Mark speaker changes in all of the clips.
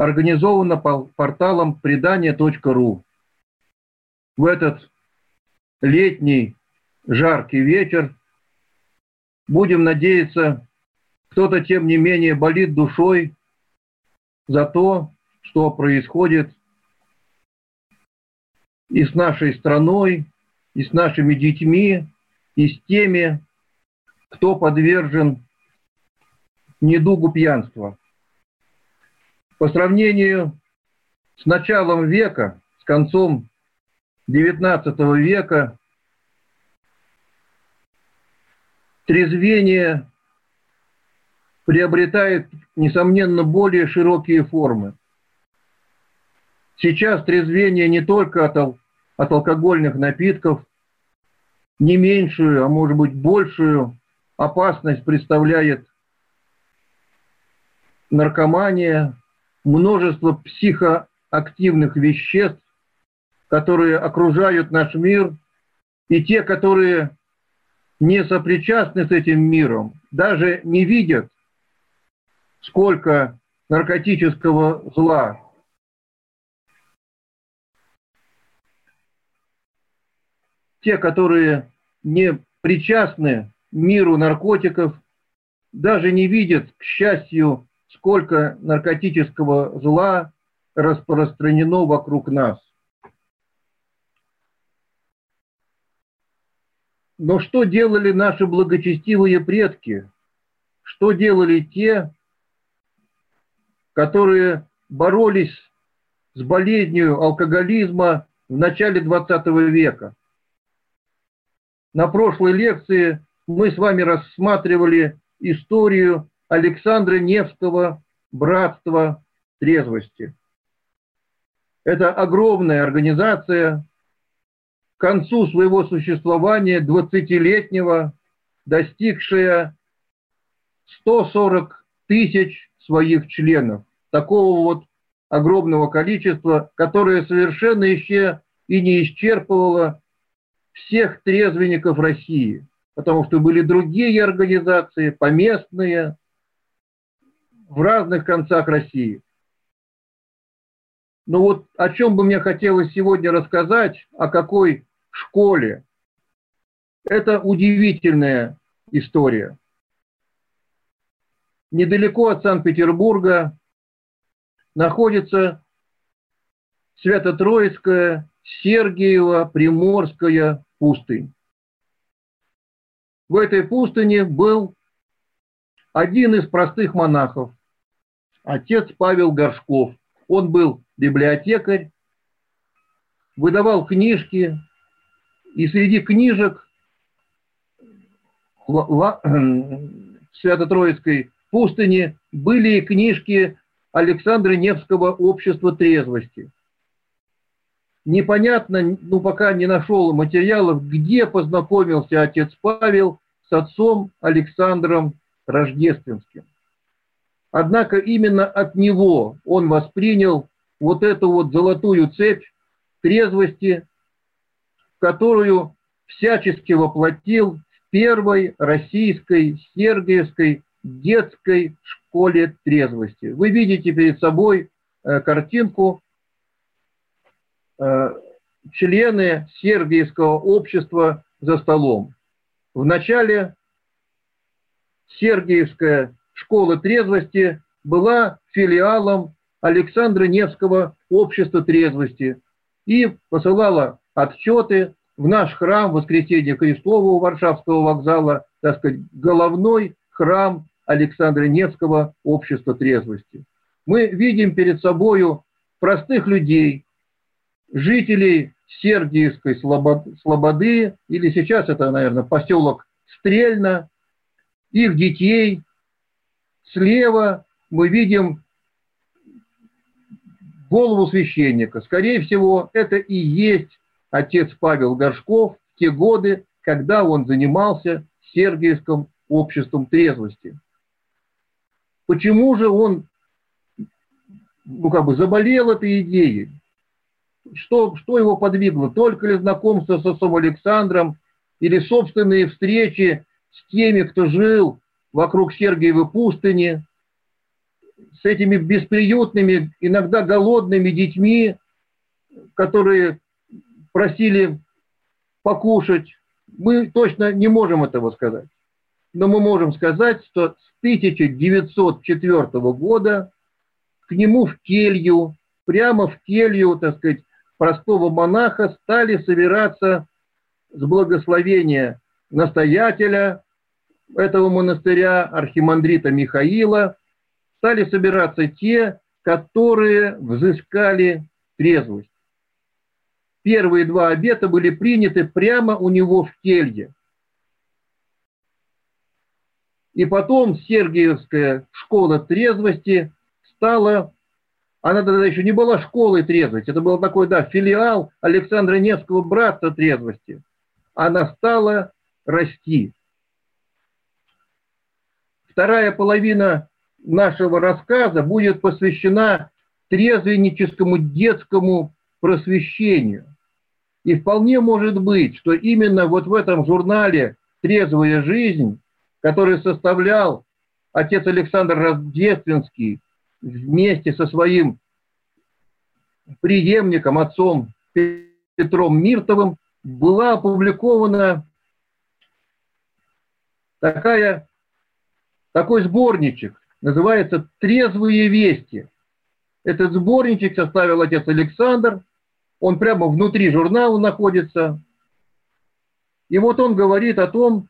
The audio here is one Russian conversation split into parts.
Speaker 1: организована порталом предание.ру. В этот летний жаркий вечер будем надеяться, кто-то тем не менее болит душой за то, что происходит и с нашей страной, и с нашими детьми, и с теми, кто подвержен недугу пьянства. По сравнению с началом века, с концом XIX века, трезвение приобретает, несомненно, более широкие формы. Сейчас трезвение не только от, ал- от алкогольных напитков, не меньшую, а может быть большую опасность представляет наркомания, множество психоактивных веществ, которые окружают наш мир, и те, которые не сопричастны с этим миром, даже не видят, сколько наркотического зла. Те, которые не причастны миру наркотиков, даже не видят, к счастью, сколько наркотического зла распространено вокруг нас. Но что делали наши благочестивые предки? Что делали те, которые боролись с болезнью алкоголизма в начале 20 века? На прошлой лекции мы с вами рассматривали историю Александра Невского «Братство трезвости». Это огромная организация, к концу своего существования 20-летнего, достигшая 140 тысяч своих членов. Такого вот огромного количества, которое совершенно еще и не исчерпывало всех трезвенников России, потому что были другие организации, поместные, в разных концах России. Но вот о чем бы мне хотелось сегодня рассказать, о какой школе. Это удивительная история. Недалеко от Санкт-Петербурга находится Свято-Троицкая, Сергиева, Приморская пустынь. В этой пустыне был один из простых монахов, отец Павел Горшков. Он был библиотекарь, выдавал книжки, и среди книжек Свято-Троицкой пустыни были и книжки Александра Невского «Общество трезвости». Непонятно, ну пока не нашел материалов, где познакомился отец Павел с отцом Александром Рождественским. Однако именно от него он воспринял вот эту вот золотую цепь трезвости, которую всячески воплотил в первой российской Сергиевской детской школе трезвости. Вы видите перед собой э, картинку э, члены Сергиевского общества за столом. В начале Сергиевская школа трезвости была филиалом Александра Невского общества трезвости и посылала отчеты в наш храм Воскресения Христова у Варшавского вокзала, так сказать, головной храм Александра Невского общества трезвости. Мы видим перед собою простых людей, жителей Сергиевской Слободы, или сейчас это, наверное, поселок Стрельно, их детей. Слева мы видим голову священника. Скорее всего, это и есть отец Павел Горшков в те годы, когда он занимался Сергиевским обществом трезвости. Почему же он ну, как бы заболел этой идеей? Что, что его подвигло? Только ли знакомство с отцом Александром или собственные встречи с теми, кто жил вокруг Сергиевой пустыни, с этими бесприютными, иногда голодными детьми, которые просили покушать. Мы точно не можем этого сказать. Но мы можем сказать, что с 1904 года к нему в келью, прямо в келью, так сказать, простого монаха стали собираться с благословения настоятеля этого монастыря, архимандрита Михаила, стали собираться те, которые взыскали трезвость. Первые два обета были приняты прямо у него в келье. И потом Сергиевская школа трезвости стала, она тогда еще не была школой трезвости, это был такой, да, филиал Александра Невского братства трезвости. Она стала расти. Вторая половина нашего рассказа будет посвящена трезвенническому детскому просвещению. И вполне может быть, что именно вот в этом журнале «Трезвая жизнь», который составлял отец Александр Рождественский вместе со своим преемником, отцом Петром Миртовым, была опубликована такая, такой сборничек, называется «Трезвые вести». Этот сборничек составил отец Александр, он прямо внутри журнала находится. И вот он говорит о том,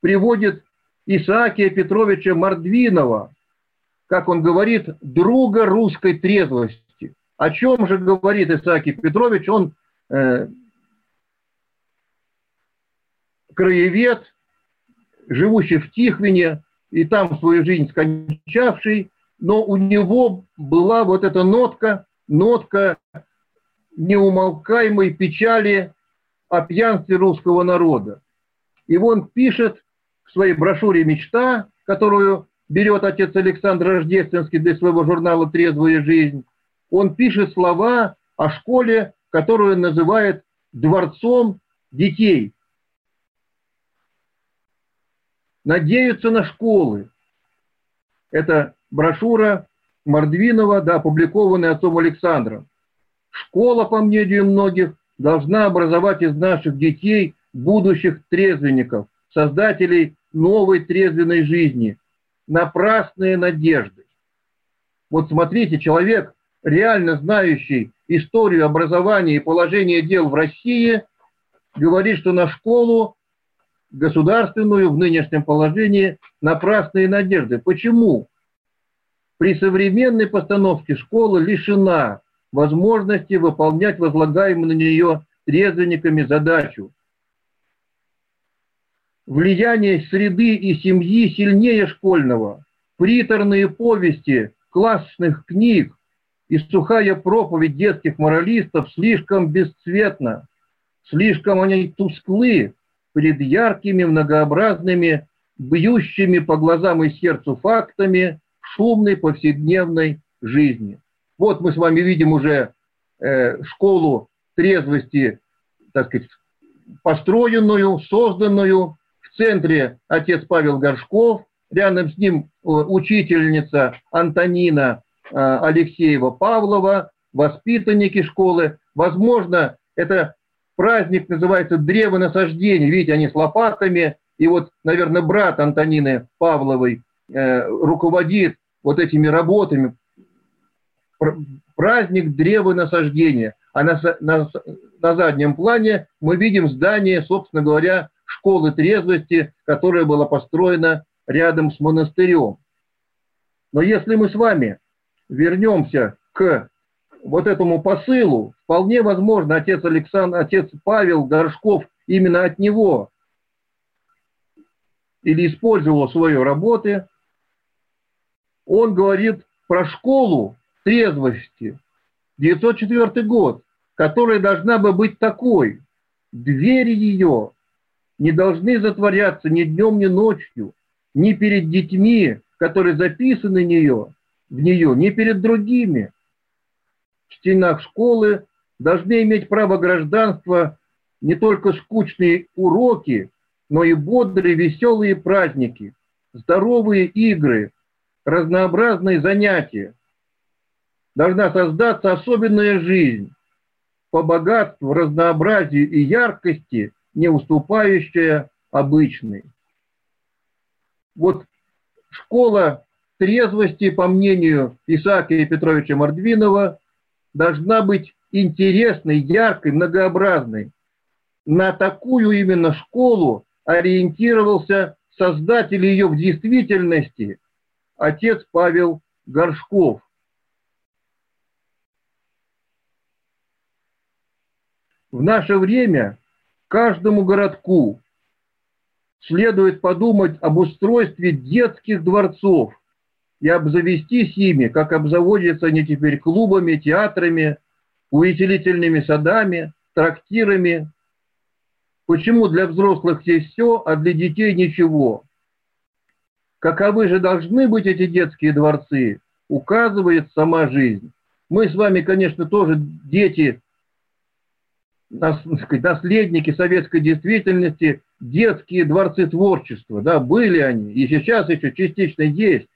Speaker 1: приводит Исаакия Петровича Мордвинова, как он говорит, друга русской трезвости. О чем же говорит Исаакий Петрович? Он э, краевед, живущий в Тихвине, и там свою жизнь скончавший, но у него была вот эта нотка, нотка неумолкаемой печали о пьянстве русского народа. И он пишет в своей брошюре «Мечта», которую берет отец Александр Рождественский для своего журнала «Трезвая жизнь», он пишет слова о школе, которую называет дворцом детей. Надеются на школы. Это брошюра Мордвинова, да, опубликованная отцом Александром. Школа, по мнению многих, должна образовать из наших детей будущих трезвенников, создателей новой трезвенной жизни, напрасные надежды. Вот смотрите, человек, реально знающий историю образования и положение дел в России, говорит, что на школу государственную в нынешнем положении напрасные надежды. Почему? При современной постановке школа лишена возможности выполнять возлагаемую на нее трезвенниками задачу. Влияние среды и семьи сильнее школьного. Приторные повести классных книг и сухая проповедь детских моралистов слишком бесцветна, слишком они тусклы перед яркими, многообразными, бьющими по глазам и сердцу фактами шумной повседневной жизни. Вот мы с вами видим уже э, школу трезвости, так сказать, построенную, созданную. В центре отец Павел Горшков, рядом с ним э, учительница Антонина э, Алексеева-Павлова, воспитанники школы. Возможно, это праздник называется «Древо насаждения». Видите, они с лопатами. И вот, наверное, брат Антонины Павловой э, руководит вот этими работами, праздник древонасаждения. А на, на, на заднем плане мы видим здание, собственно говоря, школы трезвости, которая была построена рядом с монастырем. Но если мы с вами вернемся к вот этому посылу, вполне возможно, отец Александр, отец Павел Горшков именно от него или использовал в работе, он говорит про школу, трезвости. 904 год, которая должна бы быть такой. Двери ее не должны затворяться ни днем, ни ночью, ни перед детьми, которые записаны в нее, в нее, ни перед другими. В стенах школы должны иметь право гражданства не только скучные уроки, но и бодрые, веселые праздники, здоровые игры, разнообразные занятия. Должна создаться особенная жизнь, по богатству, разнообразию и яркости, не уступающая обычной. Вот школа трезвости, по мнению Исаака Петровича Мордвинова, должна быть интересной, яркой, многообразной. На такую именно школу ориентировался создатель ее в действительности, отец Павел Горшков. В наше время каждому городку следует подумать об устройстве детских дворцов и обзавестись ими, как обзаводятся они теперь клубами, театрами, увеселительными садами, трактирами. Почему для взрослых есть все, а для детей ничего? Каковы же должны быть эти детские дворцы, указывает сама жизнь. Мы с вами, конечно, тоже дети, наследники советской действительности, детские дворцы творчества, да, были они, и сейчас еще частично есть.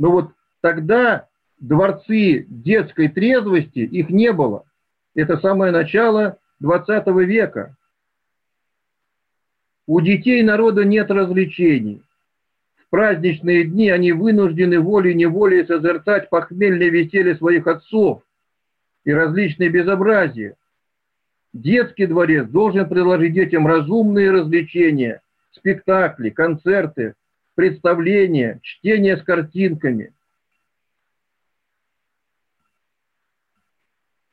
Speaker 1: Но вот тогда дворцы детской трезвости, их не было. Это самое начало 20 века. У детей народа нет развлечений. В праздничные дни они вынуждены волей-неволей созерцать похмельное веселье своих отцов и различные безобразия. Детский дворец должен предложить детям разумные развлечения, спектакли, концерты, представления, чтение с картинками.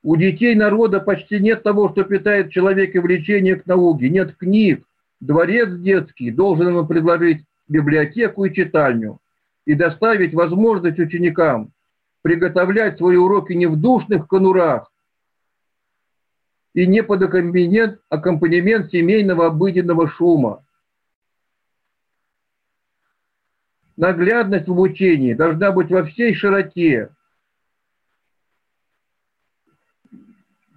Speaker 1: У детей народа почти нет того, что питает человека влечение к науке. Нет книг. Дворец детский должен ему предложить библиотеку и читальню и доставить возможность ученикам приготовлять свои уроки не в душных конурах и не под аккомпанемент семейного обыденного шума, наглядность в обучении должна быть во всей широте.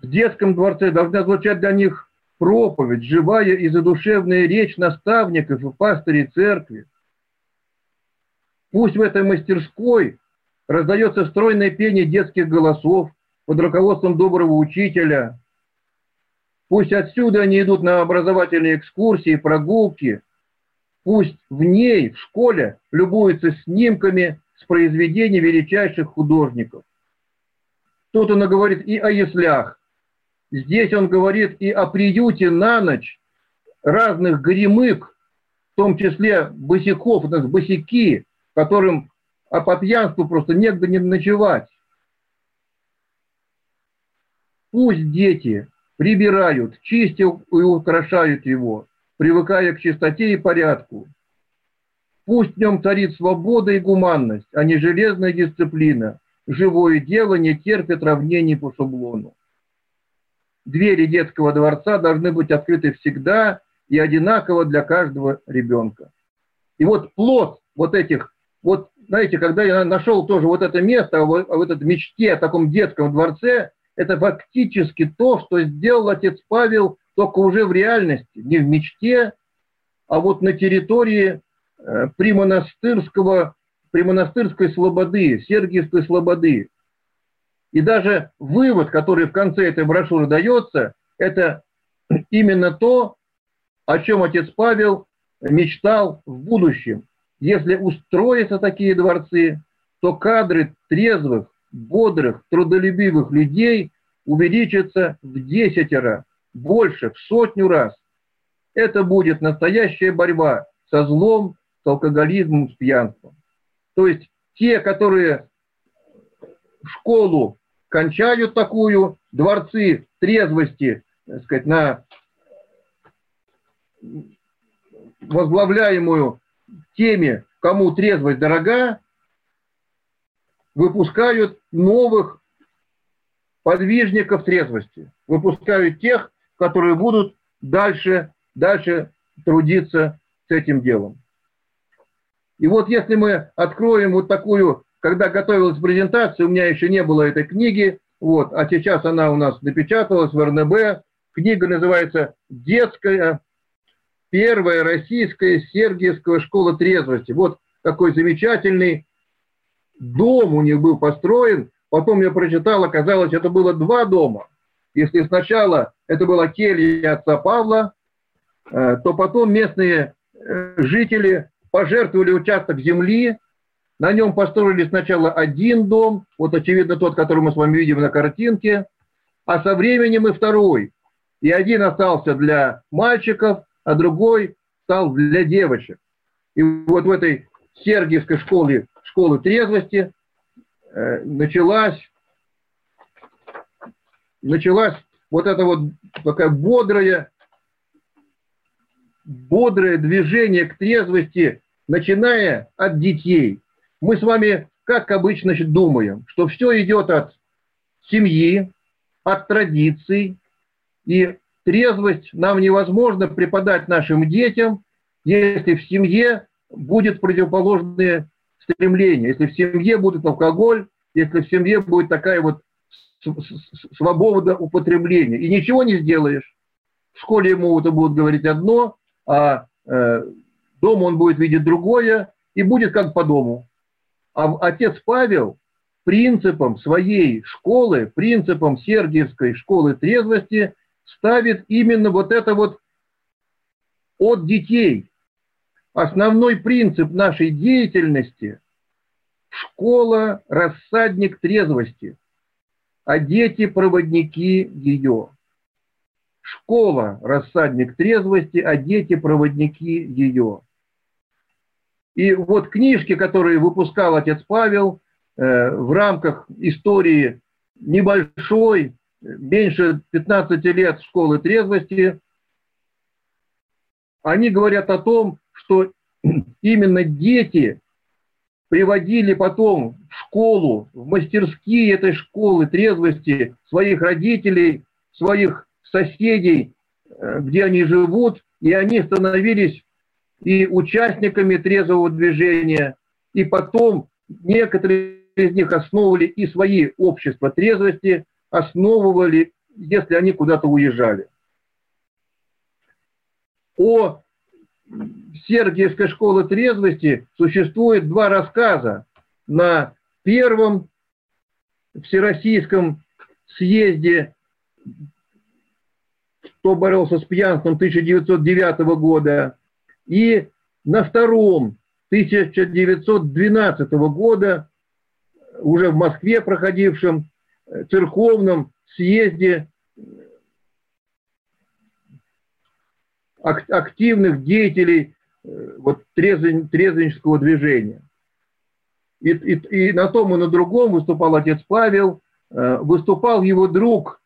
Speaker 1: В детском дворце должна звучать для них проповедь, живая и задушевная речь наставников и пастырей церкви. Пусть в этой мастерской раздается стройное пение детских голосов под руководством доброго учителя. Пусть отсюда они идут на образовательные экскурсии, прогулки – Пусть в ней, в школе, любуются снимками с произведений величайших художников. Тут он говорит и о яслях. Здесь он говорит и о приюте на ночь разных горемык, в том числе босиков, у нас босики, которым а по пьянству просто негде не ночевать. Пусть дети прибирают, чистят и украшают его привыкая к чистоте и порядку. Пусть в нем царит свобода и гуманность, а не железная дисциплина. Живое дело не терпит равнений по шаблону. Двери детского дворца должны быть открыты всегда и одинаково для каждого ребенка. И вот плод вот этих, вот знаете, когда я нашел тоже вот это место, вот, вот этой мечте о таком детском дворце, это фактически то, что сделал отец Павел только уже в реальности, не в мечте, а вот на территории э, примонастырского, примонастырской слободы, Сергиевской слободы. И даже вывод, который в конце этой брошюры дается, это именно то, о чем отец Павел мечтал в будущем. Если устроятся такие дворцы, то кадры трезвых, бодрых, трудолюбивых людей увеличатся в десятеро больше, в сотню раз. Это будет настоящая борьба со злом, с алкоголизмом, с пьянством. То есть те, которые школу кончают такую, дворцы трезвости, так сказать, на возглавляемую теме, кому трезвость дорога, выпускают новых подвижников трезвости, выпускают тех, которые будут дальше, дальше трудиться с этим делом. И вот если мы откроем вот такую, когда готовилась презентация, у меня еще не было этой книги, вот, а сейчас она у нас напечаталась в РНБ. Книга называется «Детская первая российская Сергиевская школа трезвости». Вот такой замечательный дом у них был построен. Потом я прочитал, оказалось, это было два дома. Если сначала это была келья отца Павла, э, то потом местные э, жители пожертвовали участок земли, на нем построили сначала один дом, вот очевидно тот, который мы с вами видим на картинке, а со временем и второй. И один остался для мальчиков, а другой стал для девочек. И вот в этой Сергиевской школе, школы трезвости э, началась, началась вот это вот такая бодрая, бодрое движение к трезвости, начиная от детей. Мы с вами, как обычно, думаем, что все идет от семьи, от традиций, и трезвость нам невозможно преподать нашим детям, если в семье будет противоположные стремления, если в семье будет алкоголь, если в семье будет такая вот свобода употребления. И ничего не сделаешь. В школе ему это будут говорить одно, а э, дома он будет видеть другое, и будет как по дому. А отец Павел принципом своей школы, принципом Сергиевской школы трезвости ставит именно вот это вот от детей. Основной принцип нашей деятельности – школа – рассадник трезвости, а дети – проводники ее. Школа – рассадник трезвости, а дети – проводники ее. И вот книжки, которые выпускал отец Павел э, в рамках истории небольшой, меньше 15 лет школы трезвости, они говорят о том, что именно дети приводили потом в школу, в мастерские этой школы трезвости своих родителей, своих соседей, э, где они живут, и они становились и участниками трезвого движения, и потом некоторые из них основывали и свои общества трезвости, основывали, если они куда-то уезжали. О Сергиевской школе трезвости существует два рассказа. На первом Всероссийском съезде, кто боролся с пьянством 1909 года, и на втором 1912 года, уже в Москве проходившем э, церковном съезде активных деятелей э, вот, трезвен, трезвеннического движения. И, и, и на том и на другом выступал отец Павел, э, выступал его друг,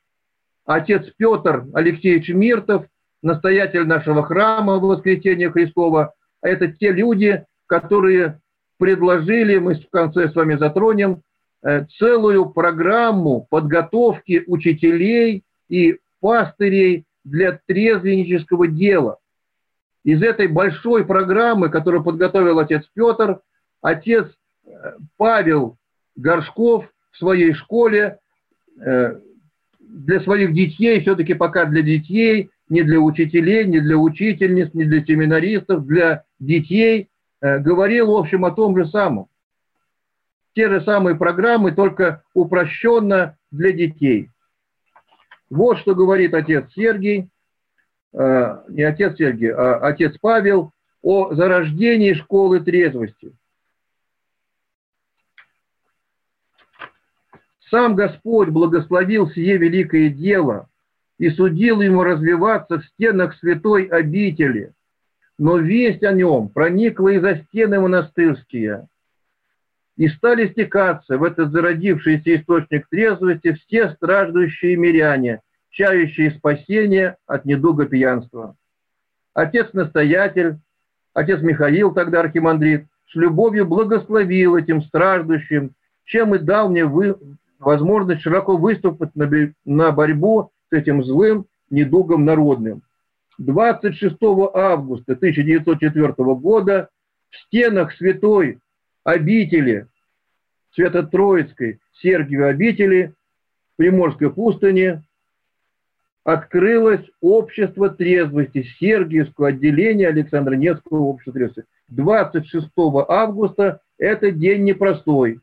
Speaker 1: отец Петр Алексеевич Миртов, настоятель нашего храма Воскресения Христова. Это те люди, которые предложили, мы в конце с вами затронем, э, целую программу подготовки учителей и пастырей для трезвеннического дела. Из этой большой программы, которую подготовил отец Петр, отец э, Павел Горшков в своей школе э, для своих детей, все-таки пока для детей, не для учителей, не для учительниц, не для семинаристов, для детей, э, говорил, в общем, о том же самом. Те же самые программы, только упрощенно для детей. Вот что говорит отец Сергий, э, не отец Сергий, а отец Павел о зарождении школы трезвости. Сам Господь благословил сие великое дело – и судил ему развиваться в стенах святой обители. Но весть о нем проникла и за стены монастырские, и стали стекаться в этот зародившийся источник трезвости все страждущие миряне, чающие спасения от недуга пьянства. Отец-настоятель, отец Михаил, тогда архимандрит, с любовью благословил этим страждущим чем и дал мне вы, возможность широко выступить на, на борьбу с этим злым недугом народным. 26 августа 1904 года в стенах святой обители Свято-Троицкой Сергиевой обители в Приморской пустыне открылось общество трезвости Сергиевского отделения Александра Невского общества трезвости. 26 августа это день непростой.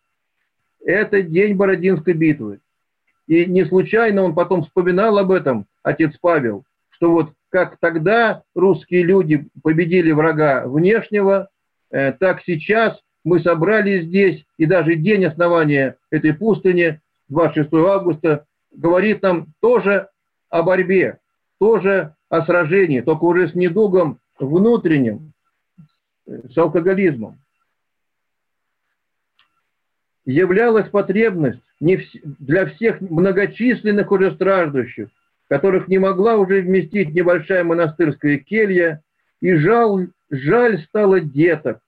Speaker 1: Это день Бородинской битвы. И не случайно он потом вспоминал об этом, отец Павел, что вот как тогда русские люди победили врага внешнего, э, так сейчас мы собрались здесь, и даже день основания этой пустыни, 26 августа, говорит нам тоже о борьбе, тоже о сражении, только уже с недугом внутренним, с алкоголизмом. Являлась потребность не для всех многочисленных уже страждущих, которых не могла уже вместить небольшая монастырская келья, и жал, жаль стало деток,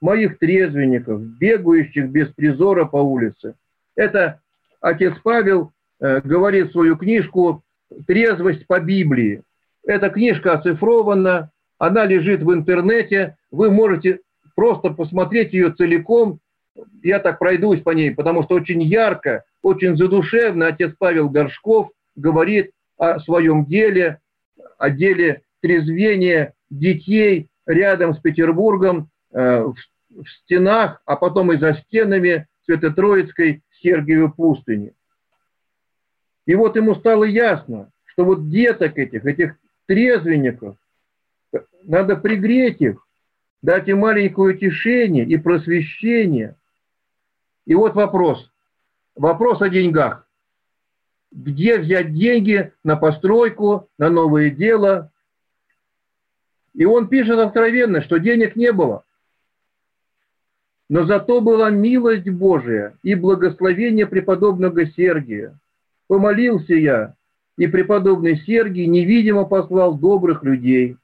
Speaker 1: моих трезвенников, бегающих без призора по улице. Это отец Павел э, говорит свою книжку «Трезвость по Библии». Эта книжка оцифрована, она лежит в интернете, вы можете просто посмотреть ее целиком. Я так пройдусь по ней, потому что очень ярко, очень задушевно отец Павел Горшков говорит о своем деле, о деле трезвения детей рядом с Петербургом, в стенах, а потом и за стенами Свято-Троицкой Сергиевой пустыни. И вот ему стало ясно, что вот деток этих, этих трезвенников, надо пригреть их, дать им маленькое утешение и просвещение. И вот вопрос. Вопрос о деньгах. Где взять деньги на постройку, на новое дело? И он пишет откровенно, что денег не было. Но зато была милость Божия и благословение преподобного Сергия. Помолился я, и преподобный Сергий невидимо послал добрых людей.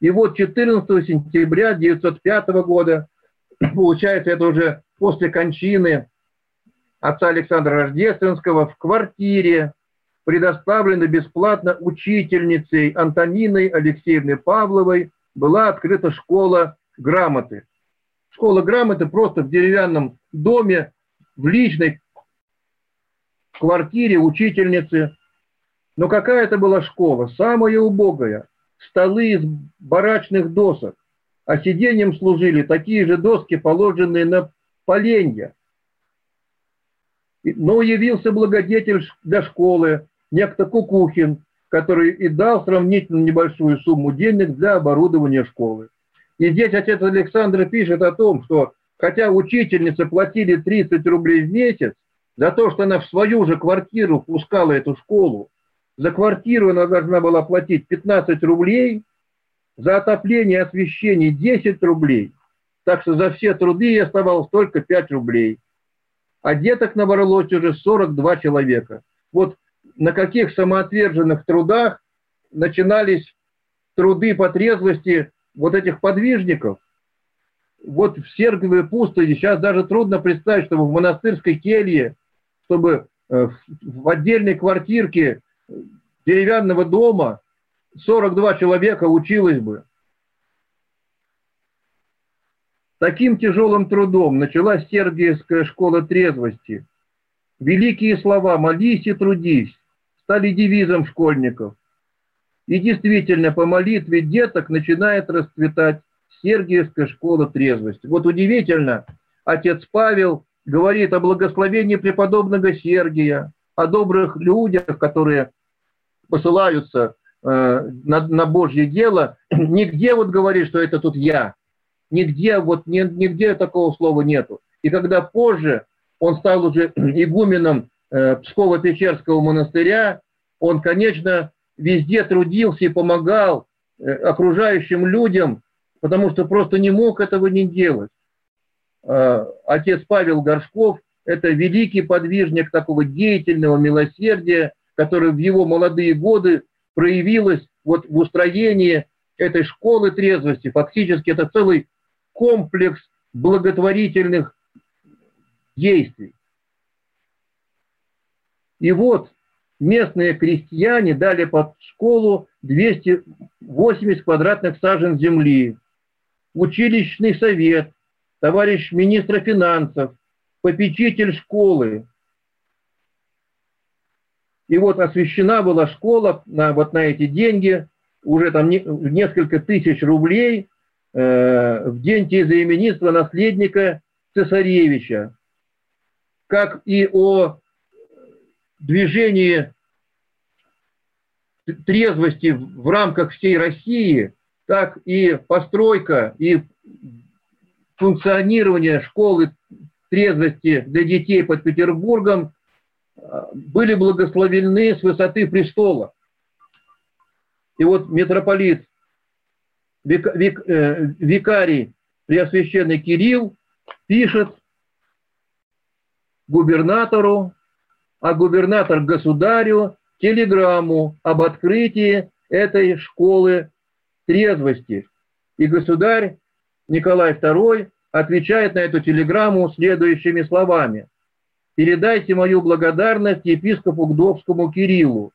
Speaker 1: И вот 14 сентября 1905 года, получается, это уже после кончины отца Александра Рождественского, в квартире, предоставлена бесплатно учительницей Антониной Алексеевной Павловой, была открыта школа грамоты. Школа грамоты просто в деревянном доме, в личной квартире учительницы. Но какая это была школа? Самая убогая. Столы из барачных досок, а сиденьем служили такие же доски, положенные на поленья. Но явился благодетель для школы, некто Кукухин, который и дал сравнительно небольшую сумму денег для оборудования школы. И здесь отец Александр пишет о том, что хотя учительнице платили 30 рублей в месяц за то, что она в свою же квартиру пускала эту школу, за квартиру она должна была платить 15 рублей, за отопление и освещение 10 рублей. Так что за все труды ей оставалось только 5 рублей. А деток набралось уже 42 человека. Вот на каких самоотверженных трудах начинались труды по трезвости вот этих подвижников, вот в Сергиевой пустыне сейчас даже трудно представить, чтобы в монастырской келье, чтобы э, в отдельной квартирке деревянного дома 42 человека училось бы. Таким тяжелым трудом началась Сергиевская школа трезвости. Великие слова «молись и трудись» стали девизом школьников – и действительно, по молитве деток начинает расцветать Сергиевская школа трезвости. Вот удивительно, отец Павел говорит о благословении преподобного Сергия, о добрых людях, которые посылаются э, на, на Божье дело. Нигде вот говорит, что это тут я. Нигде вот не, нигде такого слова нету. И когда позже он стал уже игуменом э, Псково-Печерского монастыря, он, конечно, везде трудился и помогал э, окружающим людям, потому что просто не мог этого не делать. А, отец Павел Горшков – это великий подвижник такого деятельного милосердия, который в его молодые годы проявилось вот в устроении этой школы трезвости. Фактически это целый комплекс благотворительных действий. И вот местные крестьяне дали под школу 280 квадратных сажен земли, училищный совет, товарищ министра финансов, попечитель школы. И вот освещена была школа на, вот на эти деньги, уже там не, несколько тысяч рублей э, в день тезаименитства наследника цесаревича, как и о движении трезвости в рамках всей России, так и постройка и функционирование школы трезвости для детей под Петербургом а, были благословлены с высоты престола. И вот митрополит, вик, вик, э, викарий Преосвященный Кирилл пишет губернатору, а губернатор государю телеграмму об открытии этой школы трезвости. И государь Николай II отвечает на эту телеграмму следующими словами. «Передайте мою благодарность епископу Гдовскому Кириллу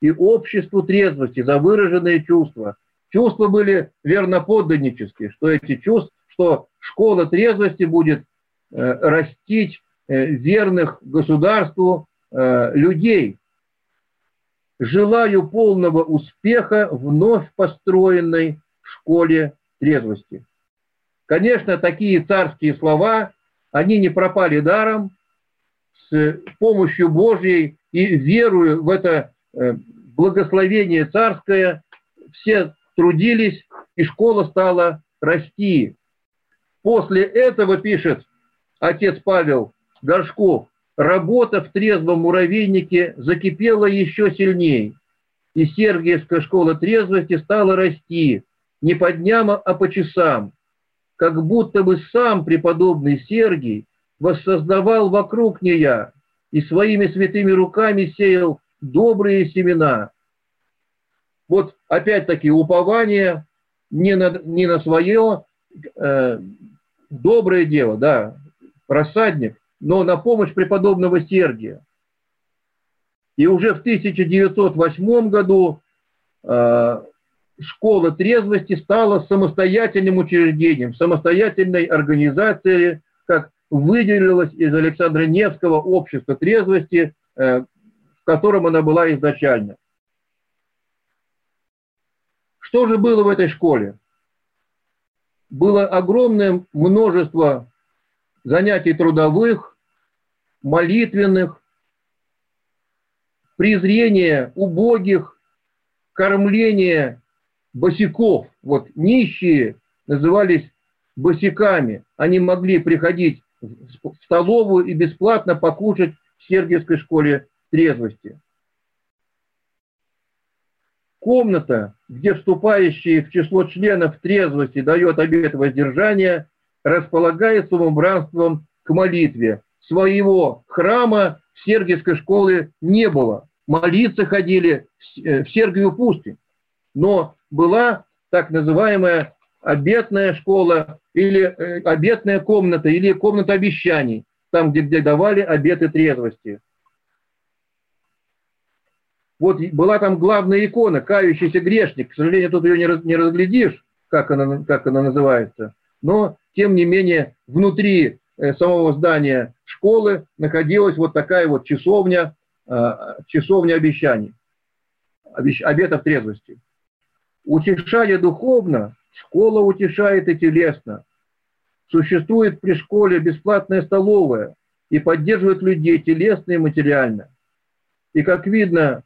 Speaker 1: и обществу трезвости за выраженные чувства. Чувства были верноподданнические, что эти чувства, что школа трезвости будет э, растить э, верных государству э, людей. Желаю полного успеха вновь построенной школе трезвости. Конечно, такие царские слова, они не пропали даром, с помощью Божьей и верую в это э, благословение царское, все трудились, и школа стала расти. После этого, пишет отец Павел Горшков, работа в трезвом муравейнике закипела еще сильнее, и Сергиевская школа трезвости стала расти не по дням, а по часам как будто бы сам преподобный Сергий воссоздавал вокруг нее и своими святыми руками сеял добрые семена. Вот опять-таки упование не на, не на свое э, доброе дело, да, рассадник, но на помощь преподобного Сергия. И уже в 1908 году э, школа трезвости стала самостоятельным учреждением, самостоятельной организацией, как выделилась из Александра Невского общества трезвости, э, в котором она была изначально. Что же было в этой школе? Было огромное множество занятий трудовых, молитвенных, презрение убогих, кормление босиков. Вот нищие назывались босиками. Они могли приходить в столовую и бесплатно покушать в Сергиевской школе трезвости. Комната, где вступающий в число членов трезвости дает обет воздержания, располагается убранством к молитве. Своего храма Сергиевской школе не было. Молиться ходили в э, Сергию пустынь. Но была так называемая обетная школа или э, обетная комната или комната обещаний, там, где, где давали обеты трезвости. Вот была там главная икона, кающийся грешник. К сожалению, тут ее не, раз, не разглядишь, как она, как она называется. Но, тем не менее, внутри э, самого здания школы находилась вот такая вот часовня, э, часовня обещаний, обещ, обетов трезвости. Утешая духовно, школа утешает и телесно. Существует при школе бесплатная столовая и поддерживает людей телесно и материально. И, как видно,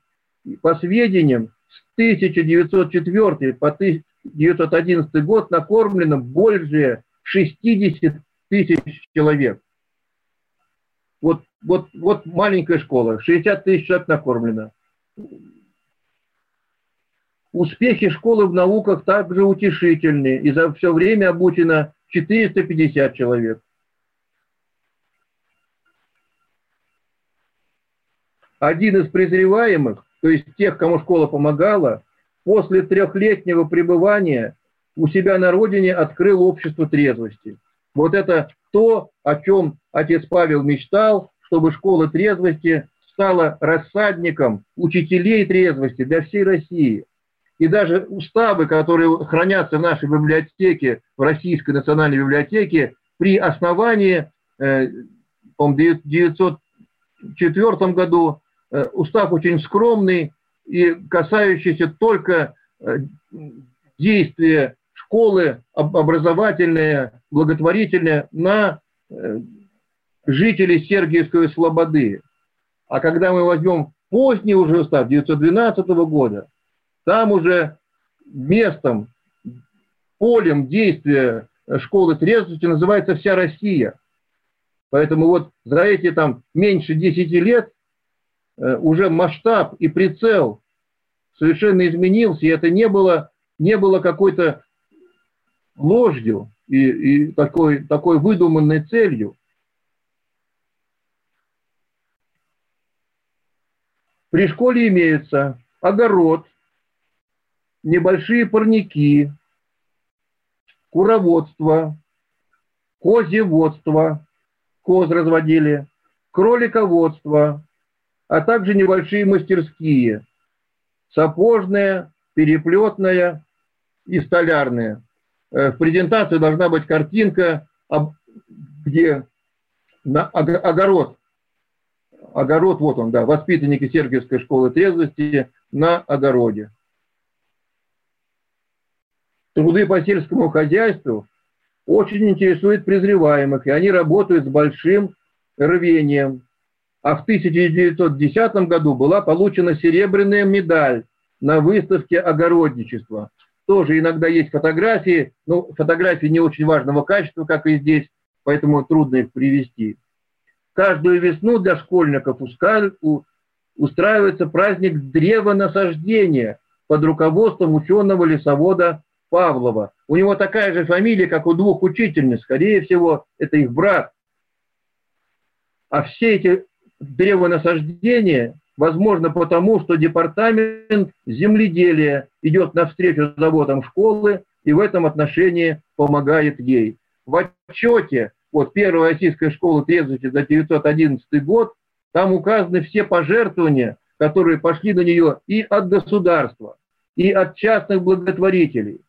Speaker 1: по сведениям, с 1904 по 1911 год накормлено больше 60 тысяч человек. Вот, вот, вот маленькая школа, 60 тысяч человек накормлено. Успехи школы в науках также утешительны, и за все время обучено 450 человек. Один из презреваемых, то есть тех, кому школа помогала, после трехлетнего пребывания у себя на родине открыл общество трезвости. Вот это то, о чем отец Павел мечтал, чтобы школа трезвости стала рассадником учителей трезвости для всей России. И даже уставы, которые хранятся в нашей библиотеке, в Российской национальной библиотеке, при основании, э, в 1904 году, э, устав очень скромный и касающийся только э, действия школы образовательные, благотворительные на жителей Сергиевской Слободы. А когда мы возьмем поздний уже устав 1912 года, там уже местом, полем действия школы трезвости называется вся Россия. Поэтому вот за эти там меньше 10 лет э, уже масштаб и прицел совершенно изменился, и это не было, не было какой-то ложью и, и такой, такой выдуманной целью. При школе имеется огород, небольшие парники, куроводство, козеводство, коз разводили, кролиководство, а также небольшие мастерские, сапожная, переплетная и столярная. Э, в презентации должна быть картинка, где на огород огород, вот он, да, воспитанники Сергиевской школы трезвости на огороде. Труды по сельскому хозяйству очень интересуют презреваемых, и они работают с большим рвением. А в 1910 году была получена серебряная медаль на выставке огородничества. Тоже иногда есть фотографии, но фотографии не очень важного качества, как и здесь, поэтому трудно их привести. Каждую весну для школьников устраивается праздник древонасаждения под руководством ученого-лесовода Павлова. У него такая же фамилия, как у двух учительниц. Скорее всего, это их брат. А все эти древонасаждения возможно потому, что департамент земледелия идет навстречу заводам школы и в этом отношении помогает ей. В отчете вот первая российская школа трезвости за 911 год, там указаны все пожертвования, которые пошли на нее и от государства, и от частных благотворителей.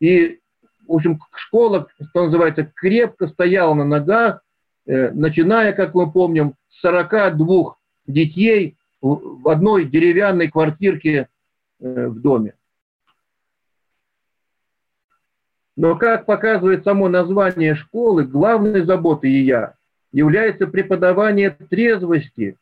Speaker 1: И, в общем, школа, что называется, крепко стояла на ногах, э, начиная, как мы помним, с 42 детей в одной деревянной квартирке э, в доме. Но, как показывает само название школы, главной заботой ее является преподавание трезвости,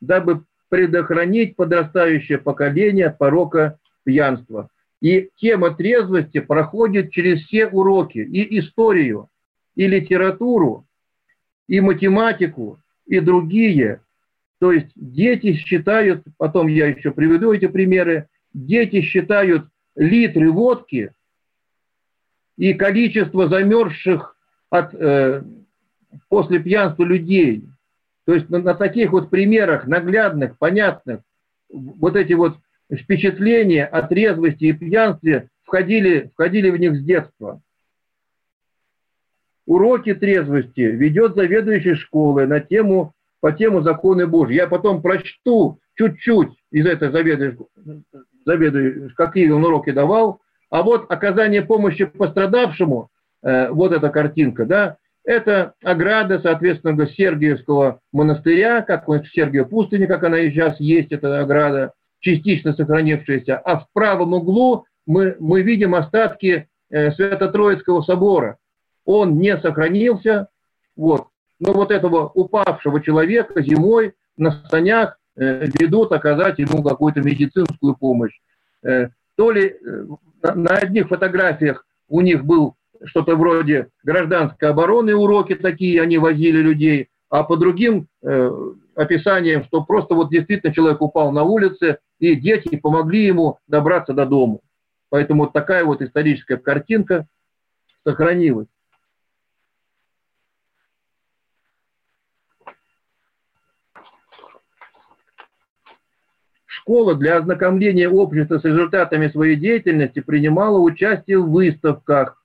Speaker 1: дабы предохранить подрастающее поколение от порока пьянства. И тема трезвости проходит через все уроки, и историю, и литературу, и математику, и другие. То есть дети считают, потом я еще приведу эти примеры, дети считают литры водки и количество замерзших от, э, после пьянства людей. То есть на, на таких вот примерах наглядных, понятных, вот эти вот впечатления о трезвости и пьянстве входили, входили в них с детства. Уроки трезвости ведет заведующий школы на тему, по тему законы Божьи. Я потом прочту чуть-чуть из этой заведующей, заведующей какие он уроки давал, а вот оказание помощи пострадавшему, э, вот эта картинка, да, это ограда, соответственно, Сергиевского монастыря, как в Сергиев пустыне, как она и сейчас есть, эта ограда, частично сохранившаяся. А в правом углу мы, мы видим остатки э, Свято-Троицкого собора. Он не сохранился, вот. Но вот этого упавшего человека зимой на санях э, ведут оказать ему какую-то медицинскую помощь. Э, то ли э, на одних фотографиях у них был что-то вроде гражданской обороны уроки такие, они возили людей, а по другим описаниям, что просто вот действительно человек упал на улице, и дети помогли ему добраться до дома. Поэтому вот такая вот историческая картинка сохранилась. Школа для ознакомления общества с результатами своей деятельности принимала участие в выставках,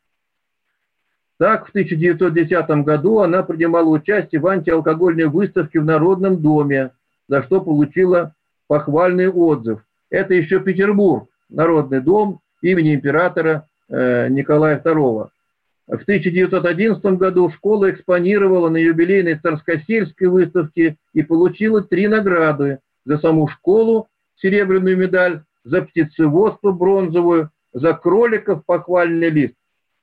Speaker 1: Так, в 1910 году она принимала участие в антиалкогольной выставке в Народном доме, за что получила похвальный отзыв. Это еще Петербург, Народный дом имени императора э, Николая II. В 1911 году школа экспонировала на юбилейной царскосельской выставке и получила три награды за саму школу, серебряную медаль, за птицеводство бронзовую, за кроликов похвальный лист.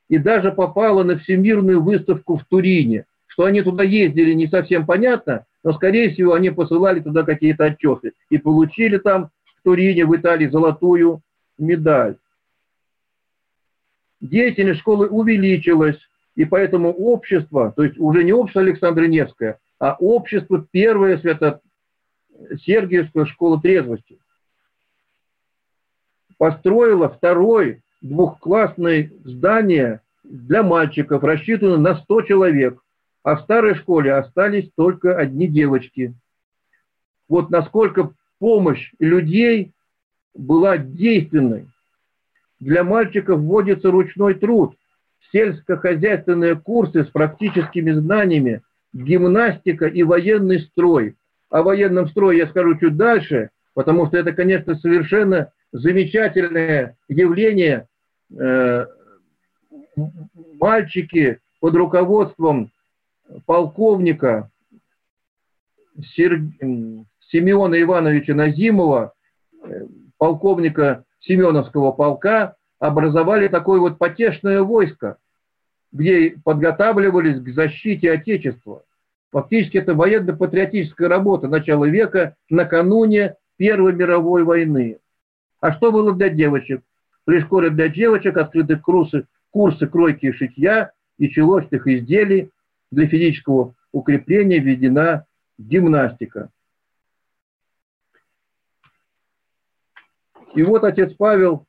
Speaker 1: И даже попала на всемирную выставку в Турине. Что они туда ездили, не совсем понятно, но, скорее всего, они посылали туда какие-то отчеты. И получили там в Турине, в Италии, золотую медаль деятельность школы увеличилась, и поэтому общество, то есть уже не общество Александра Невское, а общество первое свято Сергиевская школа трезвости, построило второй двухклассное здание для мальчиков, рассчитанное на 100 человек, а в старой школе остались только одни девочки. Вот насколько помощь людей была действенной. Для мальчиков вводится ручной труд, сельскохозяйственные курсы с практическими знаниями, гимнастика и военный строй. О военном строе я скажу чуть дальше, потому что это, конечно, совершенно замечательное явление. Э, мальчики под руководством полковника Сер... Семена Ивановича Назимова, э, полковника Семеновского полка образовали такое вот потешное войско, где подготавливались к защите Отечества. Фактически это военно-патриотическая работа начала века накануне Первой мировой войны. А что было для девочек? При школе для девочек открыты курсы, курсы кройки и шитья и челочных изделий. Для физического укрепления введена гимнастика. И вот отец Павел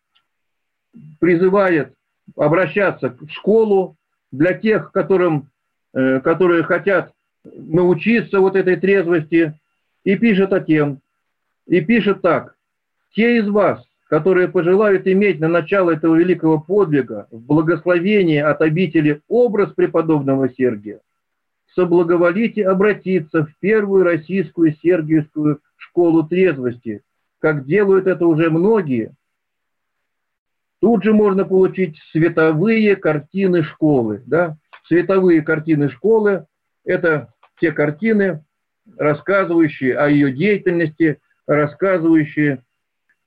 Speaker 1: призывает обращаться в школу для тех, которым, э, которые хотят научиться вот этой трезвости, и пишет о тем, и пишет так. Те из вас, которые пожелают иметь на начало этого великого подвига в благословении от обители образ преподобного Сергия, соблаговолите обратиться в первую российскую Сергиевскую школу трезвости, как делают это уже многие, тут же можно получить световые картины школы. Да? Световые картины школы – это те картины, рассказывающие о ее деятельности, рассказывающие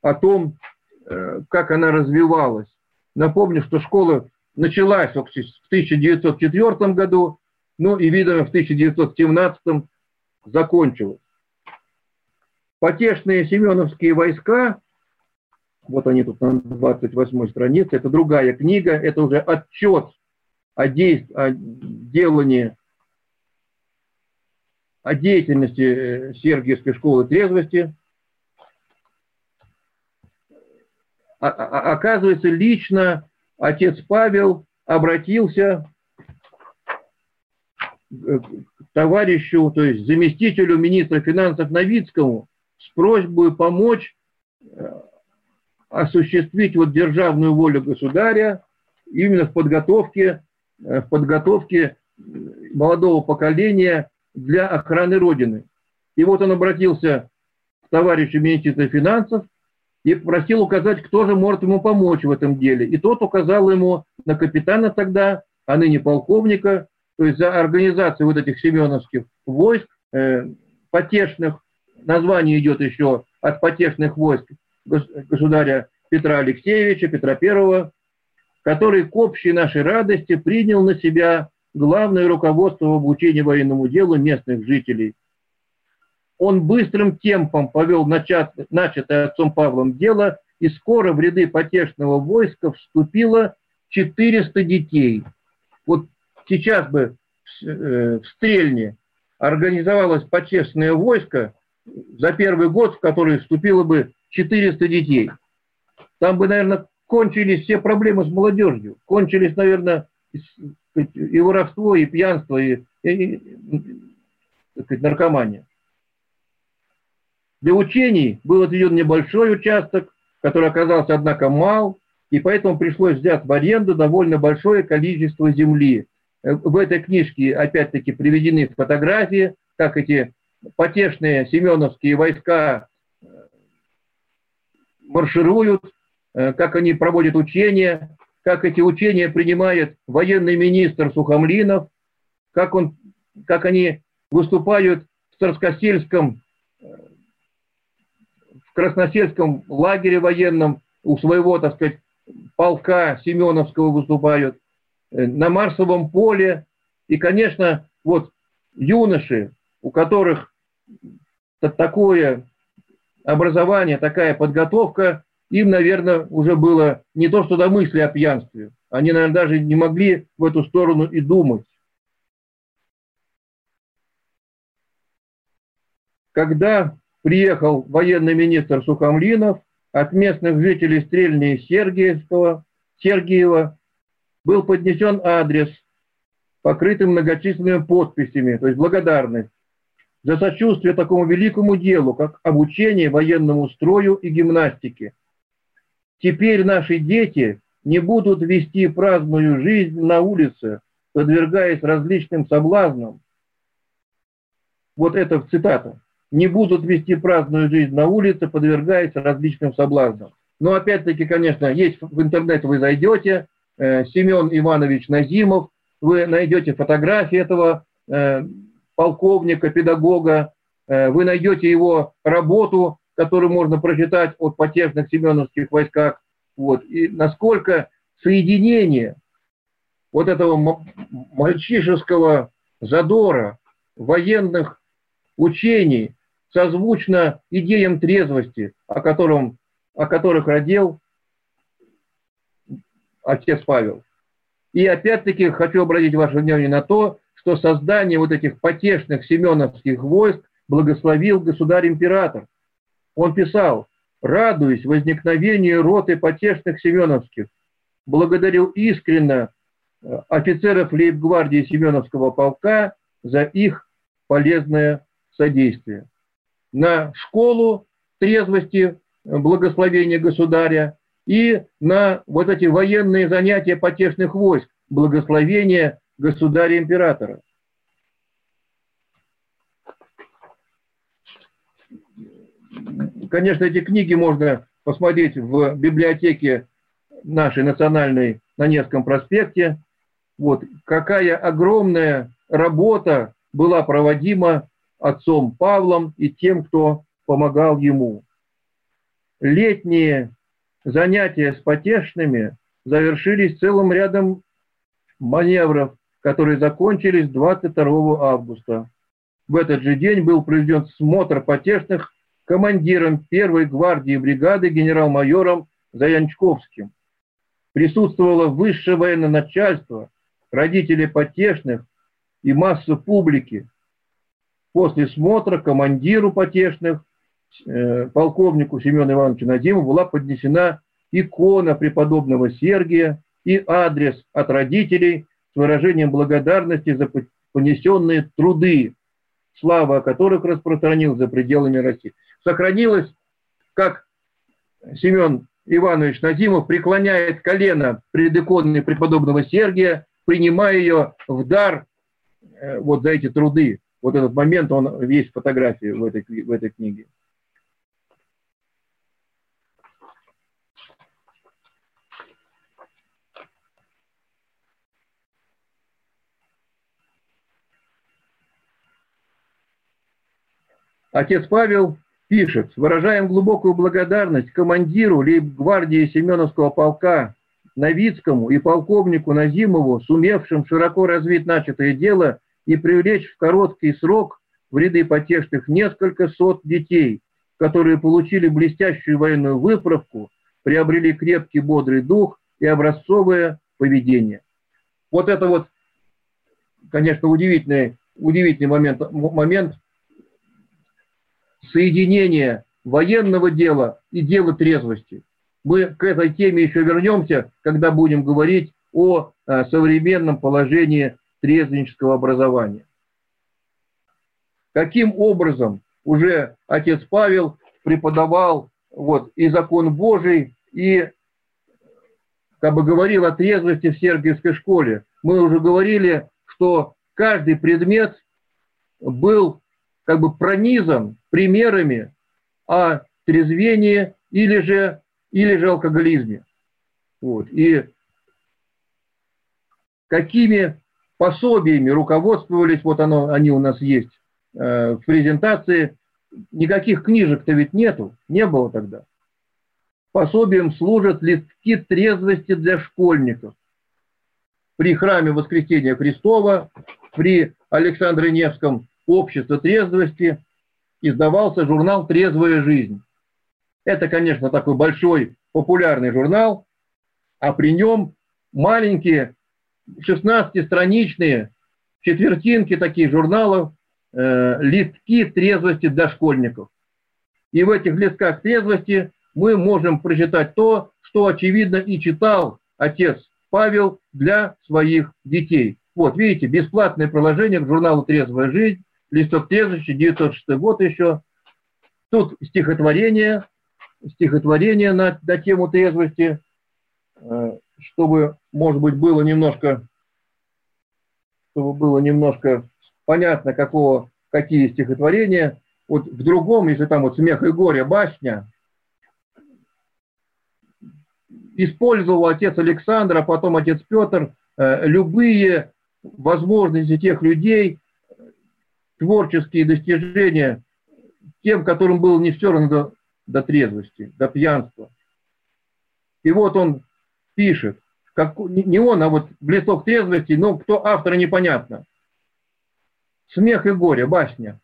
Speaker 1: о том, э, как она развивалась. Напомню, что школа началась в 1904 году, ну и, видимо, в 1917 закончилась. Потешные семеновские войска, вот они тут на 28 странице, это другая книга, это уже отчет о, действ... о делании, о деятельности э, Сергиевской школы трезвости. А, а, а, оказывается, лично отец Павел обратился к товарищу, то есть заместителю министра финансов Новицкому, с просьбой помочь э, осуществить вот державную волю государя именно в подготовке, э, в подготовке молодого поколения для охраны Родины. И вот он обратился к товарищу министра финансов и попросил указать, кто же может ему помочь в этом деле. И тот указал ему на капитана тогда, а ныне полковника, то есть за организацию вот этих семеновских войск, э, потешных, название идет еще от потешных войск государя Петра Алексеевича, Петра I, который к общей нашей радости принял на себя главное руководство в обучении военному делу местных жителей. Он быстрым темпом повел начатое отцом Павлом дело, и скоро в ряды потешного войска вступило 400 детей. Вот сейчас бы в э, Стрельне организовалось потешное войско, за первый год, в который вступило бы 400 детей. Там бы, наверное, кончились все проблемы с молодежью. Кончились, наверное, и воровство, и пьянство, и, и, и сказать, наркомания. Для учений был отведен небольшой участок, который оказался, однако, мал, и поэтому пришлось взять в аренду довольно большое количество земли. в этой книжке опять-таки приведены фотографии, как эти потешные семеновские войска маршируют, как они проводят учения, как эти учения принимает военный министр Сухомлинов, как, он, как они выступают в Царскосельском, в Красносельском лагере военном, у своего, так сказать, полка Семеновского выступают, э, на Марсовом поле. И, конечно, вот юноши, у которых такое образование, такая подготовка, им, наверное, уже было не то, что до мысли о пьянстве. Они, наверное, даже не могли в эту сторону и думать. Когда приехал военный министр Сухомлинов, от местных жителей Стрельни Сергиевского, Сергиева был поднесен адрес, покрытый многочисленными подписями, то есть благодарность за сочувствие такому великому делу, как обучение военному строю и гимнастике. Теперь наши дети не будут вести праздную жизнь на улице, подвергаясь различным соблазнам. Вот это цитата не будут вести праздную жизнь на улице, подвергаясь различным соблазнам. Но опять-таки, конечно, есть в интернет вы зайдете, э, Семен Иванович Назимов, вы найдете фотографии этого э, полковника, педагога, э, вы найдете его работу, которую можно прочитать от потешных семеновских войсках. Вот. И насколько соединение вот этого мальчишеского задора, военных учений созвучно идеям трезвости, о, котором, о которых родил отец Павел. И опять-таки хочу обратить ваше внимание на то, что создание вот этих потешных семеновских войск благословил государь-император. Он писал, радуясь возникновению роты потешных семеновских, благодарил искренне э, офицеров лейб-гвардии Семеновского полка за их полезное содействие на школу трезвости, благословения государя и на вот эти военные занятия потешных войск, благословения государя-императора. Конечно, эти книги можно посмотреть в библиотеке нашей национальной на Невском проспекте. Вот какая огромная работа была проводима отцом Павлом и тем, кто помогал ему. Летние занятия с потешными завершились целым рядом маневров, которые закончились 22 августа. В этот же день был проведен смотр потешных командиром первой гвардии бригады генерал-майором Заянчковским. Присутствовало высшее военное начальство, родители потешных и масса публики, После смотра командиру потешных, э, полковнику Семену Ивановичу Надиму была поднесена икона преподобного Сергия и адрес от родителей с выражением благодарности за понесенные труды, слава о которых распространил за пределами России. Сохранилось, как Семен Иванович Назимов преклоняет колено пред иконой преподобного Сергия, принимая ее в дар э, вот за эти труды вот этот момент, он есть в фотографии в этой, в этой книге. Отец Павел пишет, выражаем глубокую благодарность командиру лейб-гвардии Семеновского полка Новицкому и полковнику Назимову, сумевшим широко развить начатое дело и привлечь в короткий срок в ряды потешных несколько сот детей, которые получили блестящую военную выправку, приобрели крепкий бодрый дух и образцовое поведение. Вот это вот, конечно, удивительный, удивительный момент, момент соединения военного дела и дела трезвости. Мы к этой теме еще вернемся, когда будем говорить о э, современном положении трезвеннического образования. Каким образом уже отец Павел преподавал вот, и закон Божий, и как бы говорил о трезвости в Сергиевской школе. Мы уже говорили что каждый предмет был как бы пронизан примерами о трезвении или же, или же алкоголизме. Вот. И какими пособиями руководствовались, вот оно, они у нас есть э, в презентации, никаких книжек-то ведь нету, не было тогда. Пособием служат листки трезвости для школьников. При храме Воскресения Христова, при Александре Невском общество трезвости издавался журнал «Трезвая жизнь». Это, конечно, такой большой популярный журнал, а при нем маленькие 16-страничные четвертинки таких журналов, э, листки трезвости для школьников. И в этих листках трезвости мы можем прочитать то, что, очевидно, и читал отец Павел для своих детей. Вот, видите, бесплатное приложение к журналу «Трезвая жизнь», листок трезвости, 906 год еще. Тут стихотворение, стихотворение на, на тему трезвости, э, чтобы, может быть, было немножко, чтобы было немножко понятно, какого, какие стихотворения. Вот в другом, если там вот «Смех и горе», «Башня», использовал отец Александр, а потом отец Петр э, любые возможности тех людей, творческие достижения тем, которым было не все равно до, до трезвости, до пьянства. И вот он пишет, как, не он, а вот близок трезвости, но кто автор, непонятно. Смех и горе, басня.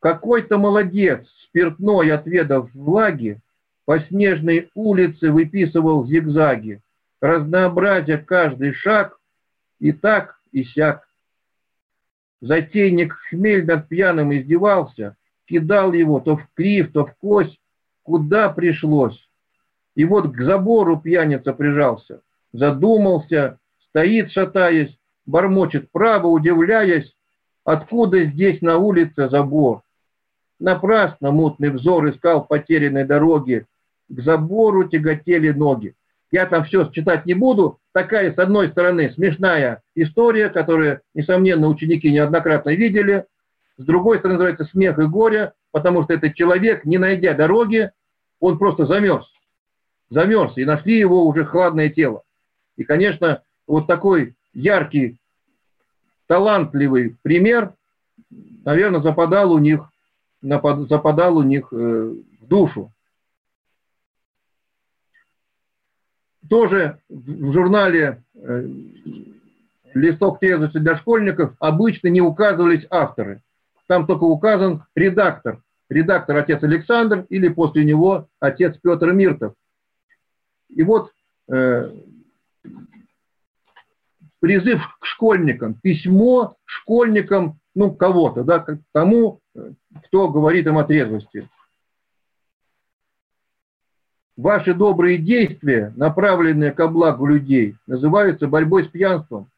Speaker 1: Какой-то молодец, спиртной отведав влаги, по снежной улице выписывал зигзаги, разнообразя каждый шаг, и так, и сяк. Затейник хмель над пьяным издевался, кидал его то в крив, то в кость, куда пришлось. И вот к забору пьяница прижался, задумался, стоит, шатаясь, бормочет право, удивляясь, откуда здесь на улице забор. Напрасно мутный взор искал потерянной дороги, к забору тяготели ноги. Я там все читать не буду. Такая, с одной стороны, смешная история, которую, несомненно, ученики неоднократно видели. С другой стороны, называется смех и горе, потому что этот человек, не найдя дороги, он просто замерз. Замерз, и нашли его уже хладное тело. И, конечно, вот такой яркий, талантливый пример, наверное, западал у них, западал у них э, в душу. тоже в журнале э, «Листок трезвости для школьников» обычно не указывались авторы. Там только указан редактор. Редактор отец Александр или после него отец Петр Миртов. И вот э, призыв к школьникам, письмо школьникам, ну, кого-то, да, к тому, э, кто говорит им о трезвости. Ваши добрые действия, направленные ко благу людей, называются борьбой с пьянством.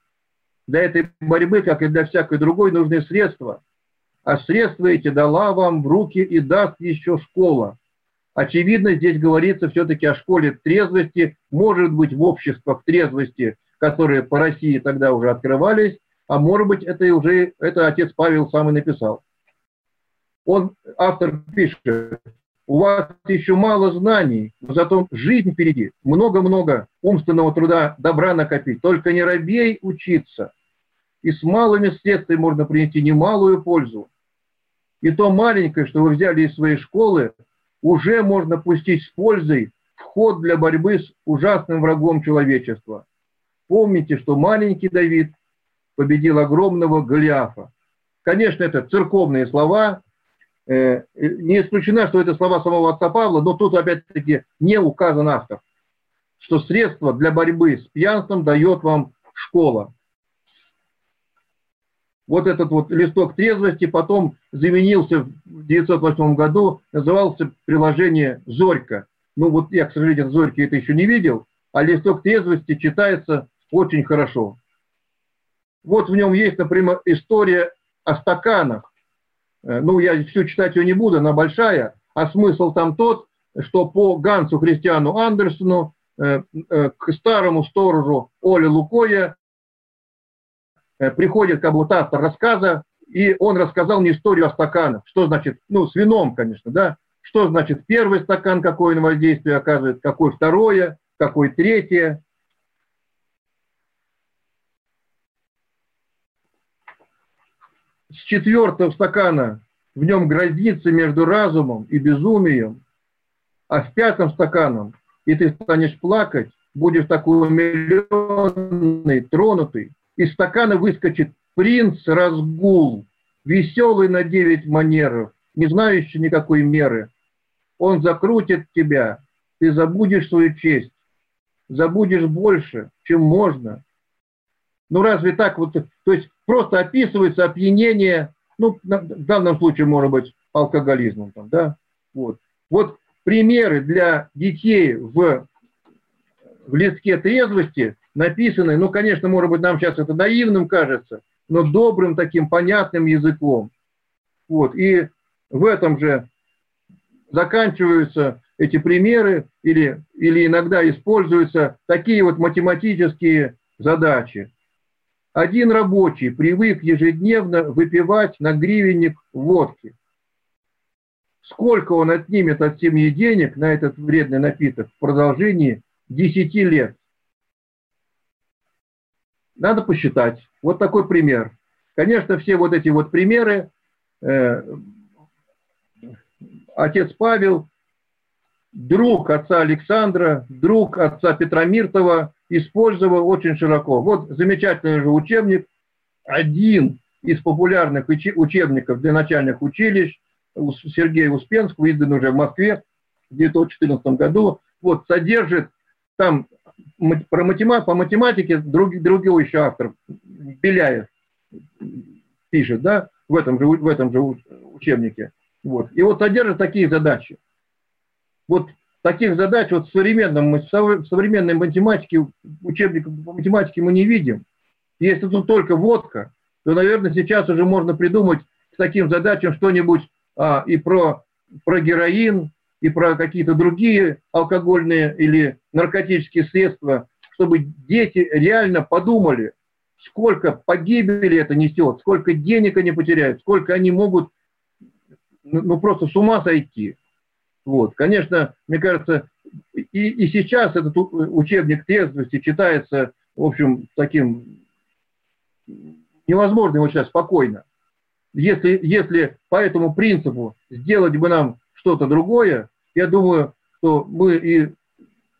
Speaker 1: Для этой борьбы, как и для всякой другой, нужны средства. А средства эти дала вам в руки и даст еще школа. Очевидно, здесь говорится все-таки о школе трезвости, может быть, в обществах трезвости, которые по России тогда уже открывались, а может быть, это уже это отец Павел сам и написал. Он, автор пишет, у вас еще мало знаний, но зато жизнь впереди, много-много умственного труда, добра накопить. Только не робей учиться. И с малыми средствами можно принести немалую пользу. И то маленькое, что вы взяли из своей школы, уже можно пустить с пользой в ход для борьбы с ужасным врагом человечества. Помните, что маленький Давид победил огромного Голиафа. Конечно, это церковные слова, Э, не исключено, что это слова самого отца Павла, но тут опять-таки не указан автор, что средства для борьбы с пьянством дает вам школа. Вот этот вот листок трезвости потом заменился в 1908 году, назывался приложение «Зорька». Ну вот я, к сожалению, «Зорьки» это еще не видел, а листок трезвости читается очень хорошо. Вот в нем есть, например, история о стаканах, Э, ну, я всю читать ее не буду, она большая, а смысл там тот, что по Гансу Христиану Андерсону, э, э, к старому сторожу Оле Лукоя приходит как вот автор рассказа, и он рассказал мне историю о стаканах. Что значит, ну, с вином, конечно, да, что значит первый стакан, какое он воздействие оказывает, какое второе, какое третье. С четвертого стакана в нем граница между разумом и безумием, а с пятым стаканом, и ты станешь плакать, будешь такой умиленный, тронутый, из стакана выскочит принц разгул, веселый на девять манеров, не знающий никакой меры. Он закрутит тебя, ты забудешь свою честь, забудешь больше, чем можно. Ну разве так вот, то есть просто описывается опьянение, ну в данном случае может быть алкоголизмом, там, да, вот. Вот примеры для детей в, в листке трезвости написаны, ну, конечно, может быть, нам сейчас это наивным кажется, но добрым таким понятным языком. Вот. И в этом же заканчиваются эти примеры или, или иногда используются такие вот математические задачи. Один рабочий привык ежедневно выпивать на гривенник водки – сколько он отнимет от семьи денег на этот вредный напиток в продолжении 10 лет. Надо посчитать. Вот такой пример. Конечно, все вот эти вот примеры э, отец Павел, друг отца Александра, друг отца Петра Миртова использовал очень широко. Вот замечательный же учебник, один из популярных учебников для начальных училищ, Сергея Успенского, издан уже в Москве в 1914 году, вот, содержит там про математ, по математике друг, другой еще автор, Беляев, пишет, да, в этом же, в этом же учебнике. Вот. И вот содержит такие задачи. Вот таких задач вот в современном, в современной математике, учебниках по математике мы не видим. Если тут только водка, то, наверное, сейчас уже можно придумать к таким задачам что-нибудь а, и про, про героин, и про какие-то другие алкогольные или наркотические средства, чтобы дети реально подумали, сколько погибели это несет, сколько денег они потеряют, сколько они могут ну, ну просто с ума сойти. Вот. Конечно, мне кажется, и, и сейчас этот учебник трезвости читается, в общем, таким невозможно его сейчас спокойно если, если по этому принципу сделать бы нам что-то другое, я думаю, что мы и,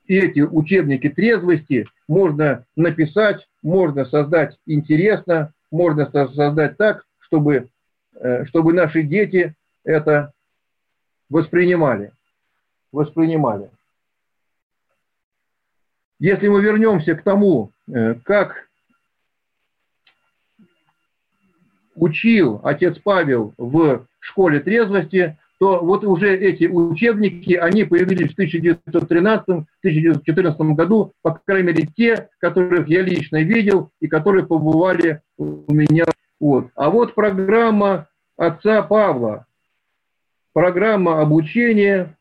Speaker 1: и эти учебники трезвости можно написать, можно создать интересно, можно создать так, чтобы, э, чтобы наши дети это воспринимали. Воспринимали. Если мы вернемся к тому, э, как учил отец Павел в школе трезвости, то вот уже эти учебники, они появились в 1913-1914 году, по крайней мере, те, которых я лично видел и которые побывали у меня. Вот. А вот программа отца Павла, программа обучения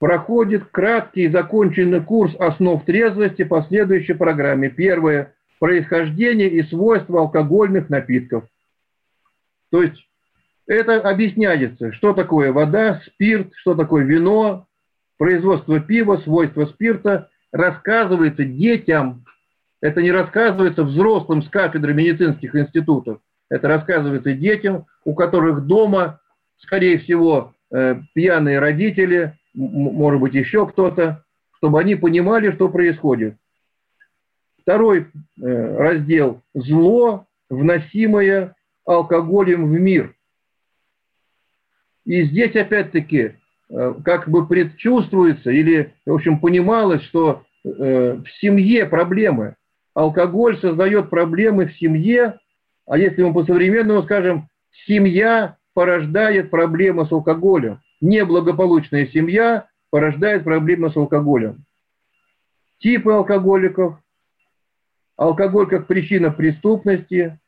Speaker 1: проходит краткий законченный курс основ трезвости по следующей программе. Первое происхождение и свойства алкогольных напитков. То есть это объясняется, что такое вода, спирт, что такое вино, производство пива, свойства спирта, рассказывается детям. Это не рассказывается взрослым с кафедры медицинских институтов. Это рассказывается детям, у которых дома, скорее всего, э, пьяные родители, может быть, еще кто-то, чтобы они понимали, что происходит. Второй э, раздел – зло, вносимое алкоголем в мир. И здесь опять-таки э, как бы предчувствуется или, в общем, понималось, что э, в семье проблемы. Алкоголь создает проблемы в семье, а если мы по-современному скажем, семья порождает проблемы с алкоголем. Неблагополучная семья порождает проблемы с алкоголем. Типы алкоголиков, алкоголь как причина преступности,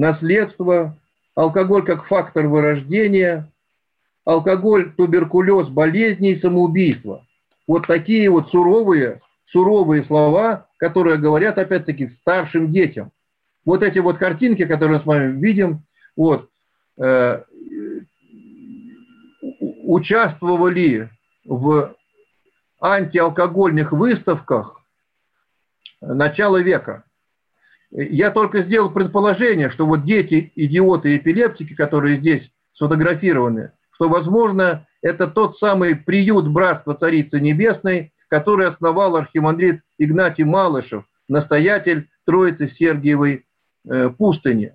Speaker 1: наследство, алкоголь как фактор вырождения, алкоголь, туберкулез, болезни и самоубийство. Вот такие вот суровые, суровые слова которые говорят, опять-таки, старшим детям. Вот эти вот картинки, которые мы с вами видим, вот, э, участвовали в антиалкогольных выставках начала века. Я только сделал предположение, что вот дети, идиоты, эпилептики, которые здесь сфотографированы, что, возможно, это тот самый приют Братства Царицы Небесной, который основал архимандрит Игнатий Малышев, настоятель Троицы Сергиевой э, пустыни.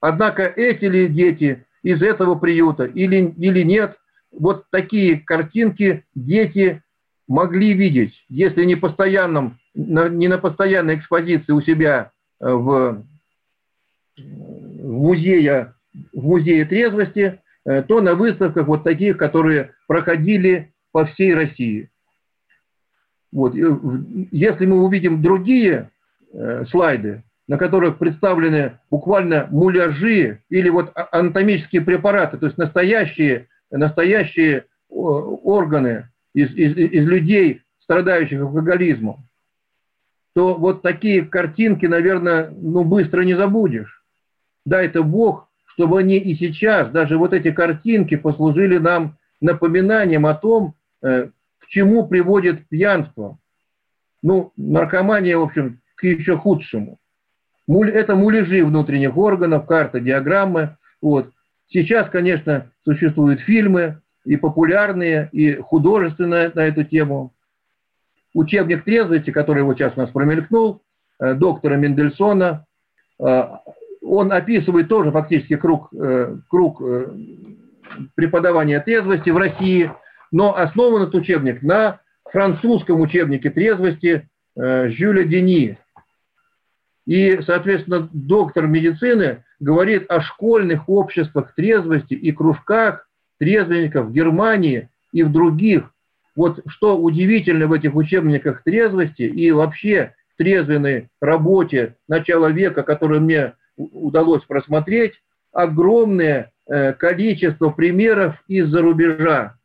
Speaker 1: Однако эти ли дети из этого приюта или, или нет, вот такие картинки дети могли видеть, если не, постоянном, не на постоянной экспозиции у себя в, музее, в музее трезвости, э, то на выставках вот таких, которые проходили по всей России. Вот. Если мы увидим другие э, слайды, на которых представлены буквально муляжи или вот а, анатомические препараты, то есть настоящие, настоящие органы из, из, из людей, страдающих алкоголизмом, то вот такие картинки, наверное, ну, быстро не забудешь. Дай это Бог, чтобы они и сейчас, даже вот эти картинки, послужили нам напоминанием о том, э, к чему приводит пьянство. Ну, наркомания, в общем, к еще худшему. Это муляжи внутренних органов, карта, диаграммы. Вот. Сейчас, конечно, существуют фильмы, и популярные, и художественные на эту тему. Учебник трезвости, который вот сейчас у нас промелькнул, э, доктора Мендельсона, э, он описывает тоже фактически круг, э, круг преподавания трезвости в России, но основан этот учебник на французском учебнике трезвости Жюля Дени. И, соответственно, доктор медицины говорит о школьных обществах трезвости и кружках, трезвенников в Германии и в других. Вот что удивительно в этих учебниках трезвости и вообще трезвенной работе начала века, которую мне удалось просмотреть, огромное э, количество примеров из-за рубежа,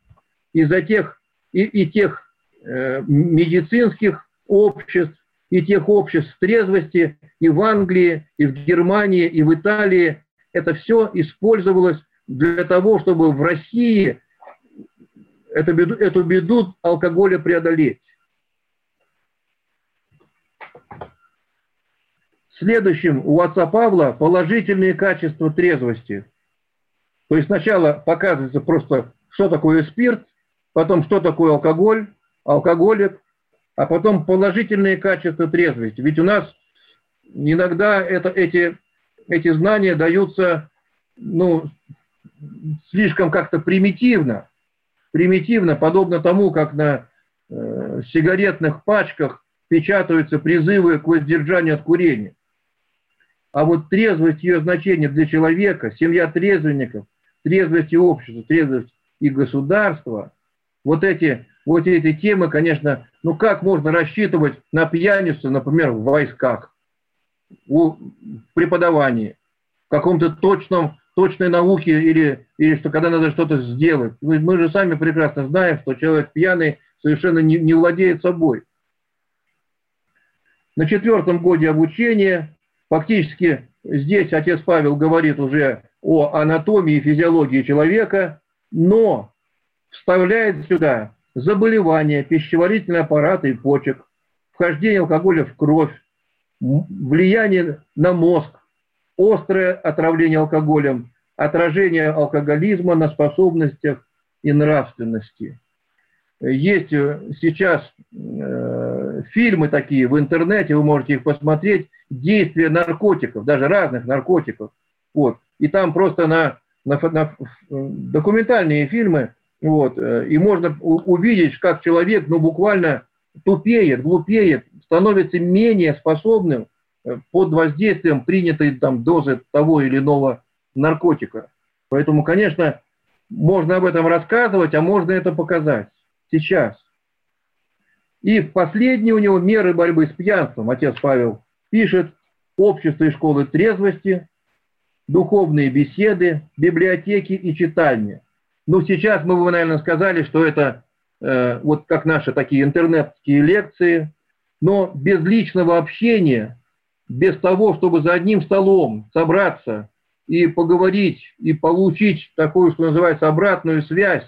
Speaker 1: из-за тех и, и тех э, медицинских обществ, и тех обществ трезвости и в Англии, и в Германии, и в Италии. Это все использовалось для того, чтобы в России эту беду, эту беду алкоголя преодолеть. Следующим у отца Павла положительные качества трезвости. То есть сначала показывается просто, что такое спирт, потом, что такое алкоголь, алкоголик, а потом положительные качества трезвости. Ведь у нас иногда это, эти, эти знания даются ну, слишком как-то примитивно, примитивно, подобно тому, как на э, сигаретных пачках печатаются призывы к воздержанию от курения. А вот трезвость ее значение для человека, семья трезвенников, трезвость и общества, трезвость и государства, вот эти, вот эти темы, конечно, ну как можно рассчитывать на пьяницу, например, в войсках, в преподавании, в каком-то точном точной науки или, или что когда надо что-то сделать. Мы, мы же сами прекрасно знаем, что человек пьяный совершенно не, не владеет собой. На четвертом годе обучения фактически здесь отец Павел говорит уже о анатомии и физиологии человека, но вставляет сюда заболевания пищеварительного аппарата и почек, вхождение алкоголя в кровь, влияние на мозг, острое отравление алкоголем, отражение алкоголизма на способностях и нравственности. Есть э, сейчас э, фильмы такие в интернете, вы можете их посмотреть, действия наркотиков, даже разных наркотиков. Вот. И там просто на, на, на документальные фильмы, вот, э, и можно увидеть, как человек ну, буквально тупеет, глупеет, становится менее способным под воздействием принятой там дозы того или иного наркотика. Поэтому, конечно, можно об этом рассказывать, а можно это показать сейчас. И последние у него меры борьбы с пьянством, отец Павел пишет, общество и школы трезвости, духовные беседы, библиотеки и читальни. Ну, сейчас мы бы, наверное, сказали, что это э, вот как наши такие интернетские лекции, Но без личного общения, без того, чтобы за одним столом собраться и поговорить, и получить такую, что называется, обратную связь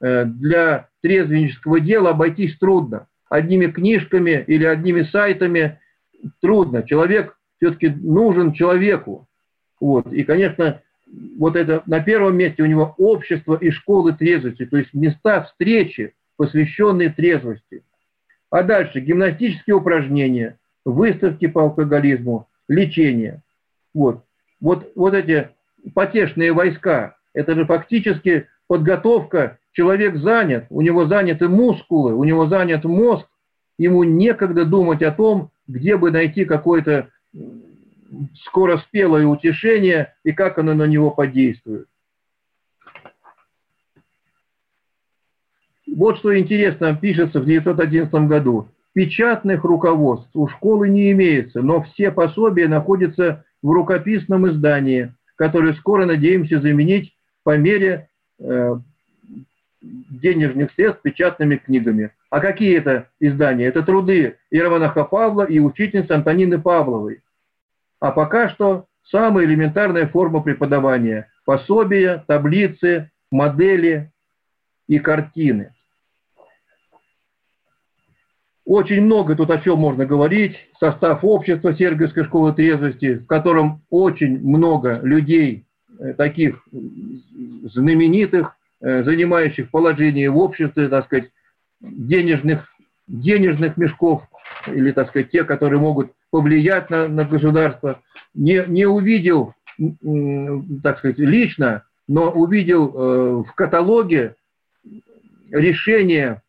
Speaker 1: э, для трезвеннического дела, обойтись трудно. Одними книжками или одними сайтами трудно. Человек все-таки нужен человеку. Вот. И, конечно, вот это на первом месте у него общество и школы трезвости, то есть места встречи, посвященные трезвости. А дальше гимнастические упражнения, выставки по алкоголизму, лечение. Вот, вот, вот эти потешные войска, это же фактически подготовка, человек занят, у него заняты мускулы, у него занят мозг, ему некогда думать о том, где бы найти какое-то скороспелое утешение и как оно на него подействует. Вот что интересно пишется в 1911 году. Печатных руководств у школы не имеется, но все пособия находятся в рукописном издании, которое скоро надеемся заменить по мере э, денежных средств печатными книгами. А какие это издания? Это труды Иеромонаха Павла и учительницы Антонины Павловой. А пока что самая элементарная форма преподавания – пособия, таблицы, модели и картины. Очень много тут о чем можно говорить. Состав общества Сергиевской школы трезвости, в котором очень много людей, э, таких знаменитых, э, занимающих положение в обществе, так сказать, денежных, денежных мешков, или, так сказать, те, которые могут повлиять на, на государство, не, не увидел, так сказать, лично, но увидел э, в каталоге решение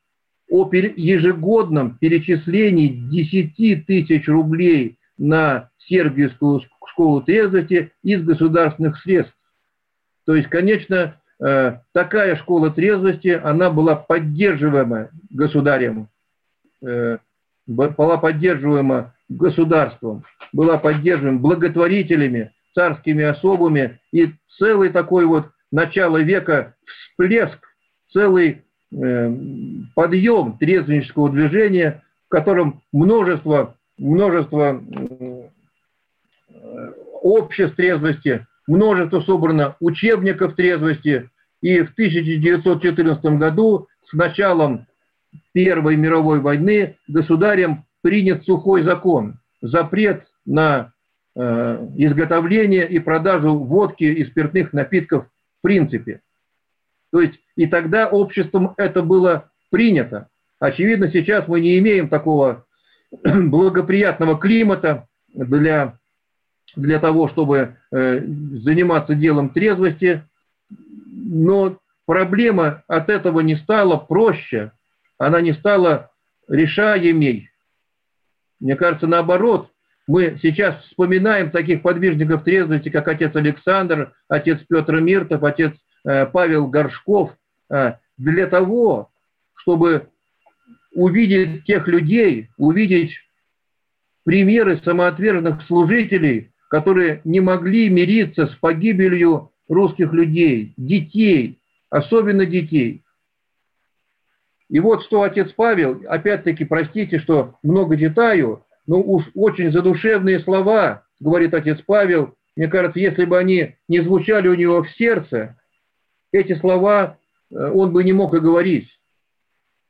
Speaker 1: о ежегодном перечислении 10 тысяч рублей на Сергиевскую школу трезвости из государственных средств. То есть, конечно, э, такая школа трезвости, она была поддерживаема государем, э, была поддерживаема государством, была поддерживаема благотворителями, царскими особами, и целый такой вот начало века всплеск, целый подъем трезвеннического движения, в котором множество, множество э, обществ трезвости, множество собрано учебников трезвости, и в 1914 году с началом Первой мировой войны государем принят сухой закон, запрет на э, изготовление и продажу водки и спиртных напитков в принципе. То есть и тогда обществом это было принято. Очевидно, сейчас мы не имеем такого благоприятного климата для, для того, чтобы э, заниматься делом трезвости, но проблема от этого не стала проще, она не стала решаемей. Мне кажется, наоборот, мы сейчас вспоминаем таких подвижников трезвости, как отец Александр, отец Петр Миртов, отец Павел Горшков, э, для того, чтобы увидеть тех людей, увидеть примеры самоотверженных служителей, которые не могли мириться с погибелью русских людей, детей, особенно детей. И вот что отец Павел, опять-таки, простите, что много детаю, но уж очень задушевные слова, говорит отец Павел, мне кажется, если бы они не звучали у него в сердце, эти слова э, он бы не мог и говорить.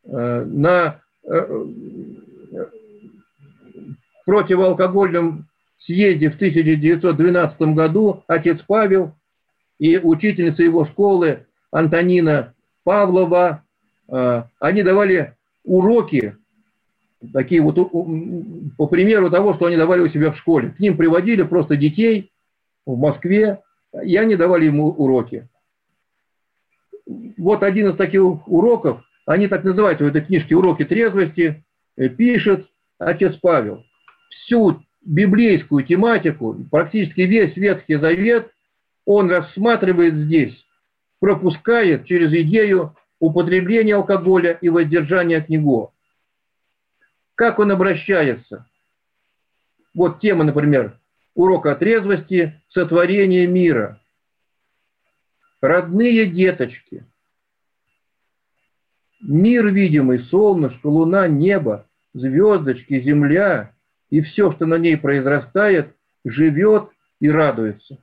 Speaker 1: Э, на э, противоалкогольном съезде в 1912 году отец Павел и учительница его школы Антонина Павлова они давали уроки, такие вот по примеру того, что они давали у себя в школе. К ним приводили просто детей в Москве, и они давали ему уроки. Вот один из таких уроков, они так называются в этой книжке «Уроки трезвости», э, пишет отец Павел. Всю библейскую тематику, практически весь Ветхий Завет, он рассматривает здесь, пропускает через идею употребление алкоголя и воздержание от него. Как он обращается? Вот тема, например, урок о трезвости, сотворение мира. Родные деточки. Мир видимый, солнышко, луна, небо звездочки, земля и все, что на ней произрастает, живет и радуется.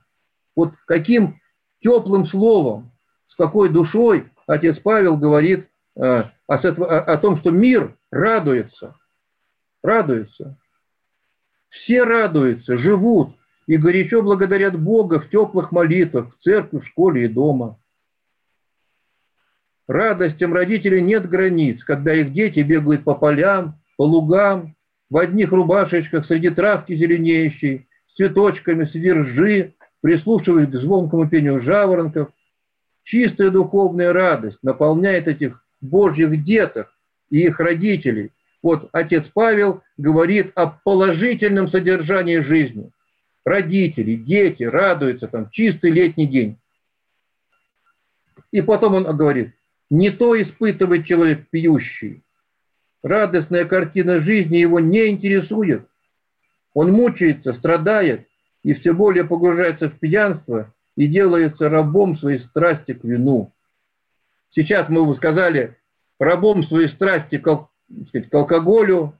Speaker 1: Вот каким теплым словом, с какой душой отец Павел говорит э, о, о, том, что мир радуется. Радуется. Все радуются, живут и горячо благодарят Бога в теплых молитвах, в церкви, в школе и дома. Радостям родителей нет границ, когда их дети бегают по полям, по лугам, в одних рубашечках среди травки зеленеющей, с цветочками среди ржи, прислушиваясь к звонкому пению жаворонков. Чистая духовная радость наполняет этих божьих деток и их родителей. Вот отец Павел говорит о положительном содержании жизни. Родители, дети радуются, там, чистый летний день. И потом он говорит, не то испытывает человек пьющий. Радостная картина жизни его не интересует. Он мучается, страдает и все более погружается в пьянство и делается рабом своей страсти к вину. Сейчас мы бы сказали, рабом своей страсти к, сказать, к алкоголю,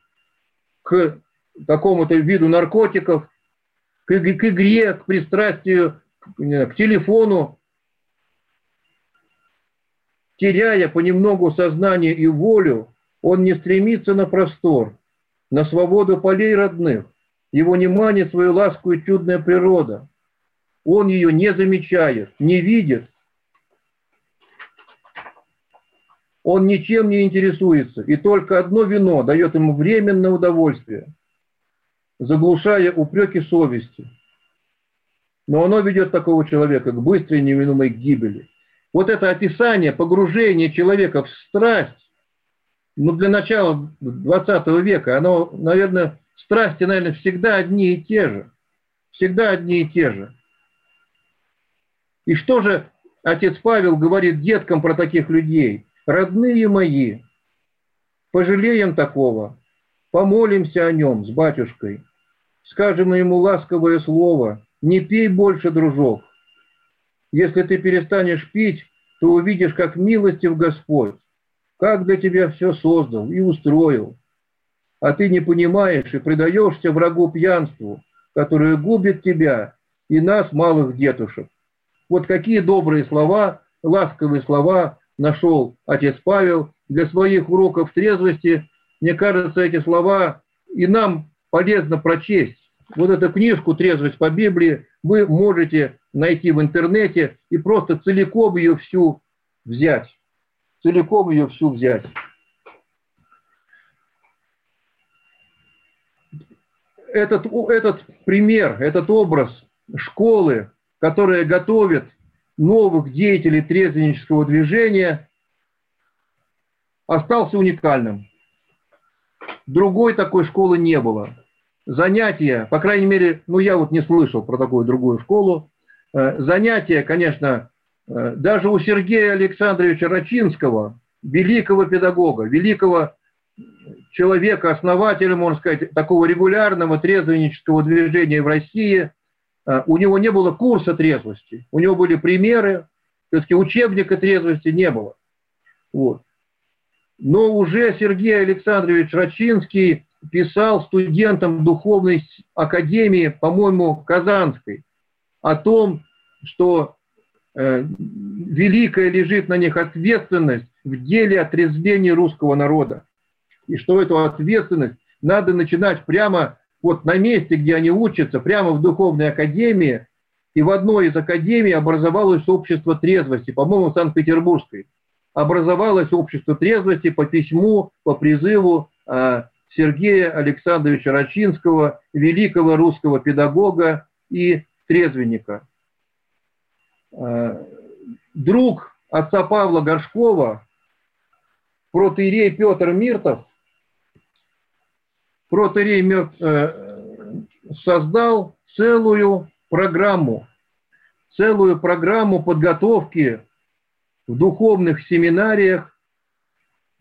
Speaker 1: к какому-то виду наркотиков, к, к игре, к пристрастию, к телефону, теряя понемногу сознание и волю, он не стремится на простор, на свободу полей родных. Его не манит свою ласку и чудная природа. Он ее не замечает, не видит. Он ничем не интересуется, и только одно вино дает ему временное удовольствие, заглушая упреки совести. Но оно ведет такого человека к быстрой невинумой гибели. Вот это описание погружения человека в страсть, ну, для начала 20 века, оно, наверное, страсти, наверное, всегда одни и те же. Всегда одни и те же. И что же отец Павел говорит деткам про таких людей? Родные мои, пожалеем такого, помолимся о нем с батюшкой, скажем ему ласковое слово, не пей больше, дружок. Если ты перестанешь пить, то увидишь, как милостив Господь как для тебя все создал и устроил. А ты не понимаешь и предаешься врагу пьянству, которое губит тебя и нас, малых детушек. Вот какие добрые слова, ласковые слова нашел отец Павел для своих уроков трезвости. Мне кажется, эти слова и нам полезно прочесть. Вот эту книжку «Трезвость по Библии» вы можете найти в интернете и просто целиком ее всю взять целиком ее всю взять. Этот, этот пример, этот образ школы, которая готовит новых деятелей трезвеннического движения, остался уникальным. Другой такой школы не было. Занятия, по крайней мере, ну я вот не слышал про такую другую школу. Э, занятия, конечно, Э, даже у Сергея Александровича Рачинского, великого педагога, великого человека, основателя, можно сказать, такого регулярного трезвеннического движения в России, э, у него не было курса трезвости, у него были примеры, все-таки учебника трезвости не было. Вот. Но уже Сергей Александрович Рачинский писал студентам Духовной Академии, по-моему, Казанской, о том, что Э, великая лежит на них ответственность в деле отрезвления русского народа. И что эту ответственность надо начинать прямо вот на месте, где они учатся, прямо в духовной академии. И в одной из академий образовалось общество трезвости, по-моему, Санкт-Петербургской. Образовалось общество трезвости по письму, по призыву э, Сергея Александровича Рачинского, великого русского педагога и трезвенника. Э, друг отца Павла Горшкова, протеерей Петр Миртов, протеерей э, создал целую программу, целую программу подготовки в духовных семинариях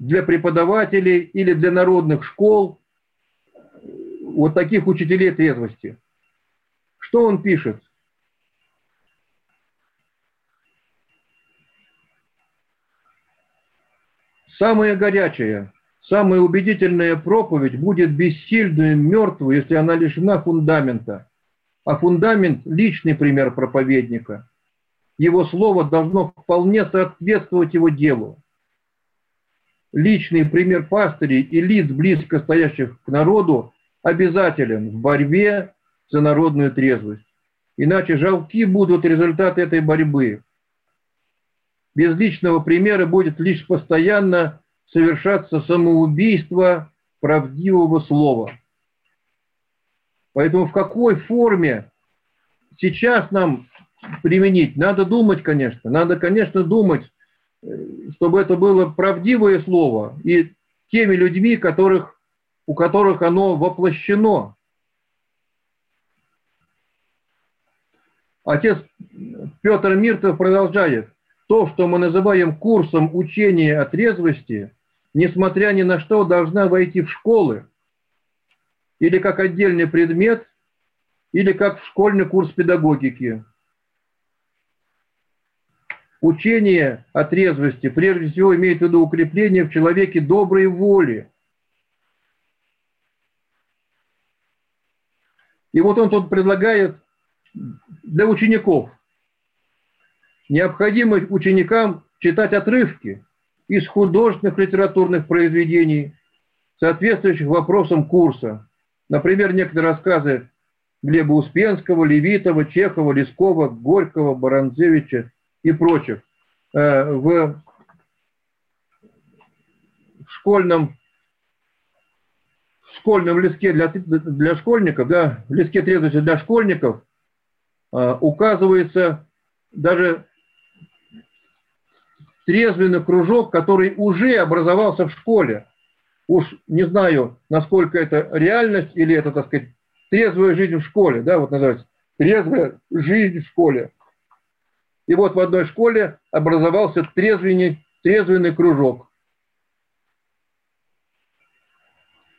Speaker 1: для преподавателей или для народных школ вот таких учителей трезвости. Что он пишет? Самое горячее, самая убедительная проповедь будет бессильной и мертвой, если она лишена фундамента. А фундамент – личный пример проповедника. Его слово должно вполне соответствовать его делу. Личный пример пастырей и лиц, близко стоящих к народу, обязателен в борьбе за народную трезвость. Иначе жалки будут результаты этой борьбы. Без личного примера будет лишь постоянно совершаться самоубийство правдивого слова. Поэтому в какой форме сейчас нам применить? Надо думать, конечно. Надо, конечно, думать, чтобы это было правдивое слово и теми людьми, которых, у которых оно воплощено. Отец Петр Миртов продолжает. То, что мы называем курсом учения о трезвости, несмотря ни на что, должна войти в школы или как отдельный предмет, или как в школьный курс педагогики. Учение о трезвости прежде всего имеет в виду укрепление в человеке доброй воли. И вот он тут предлагает для учеников. Необходимо ученикам читать отрывки из художественных литературных произведений, соответствующих вопросам курса. Например, некоторые рассказы Глеба Успенского, Левитова, Чехова, Лескова, Горького, Баранцевича и прочих. Э, в школьном в школьном листке для, для школьников, да, в листке трезвости для школьников а, указывается даже трезвенный кружок, который уже образовался в школе. Уж не знаю, насколько это реальность или это, так сказать, трезвая жизнь в школе, да, вот называется, трезвая жизнь в школе. И вот в одной школе образовался трезвенный, трезвенный кружок.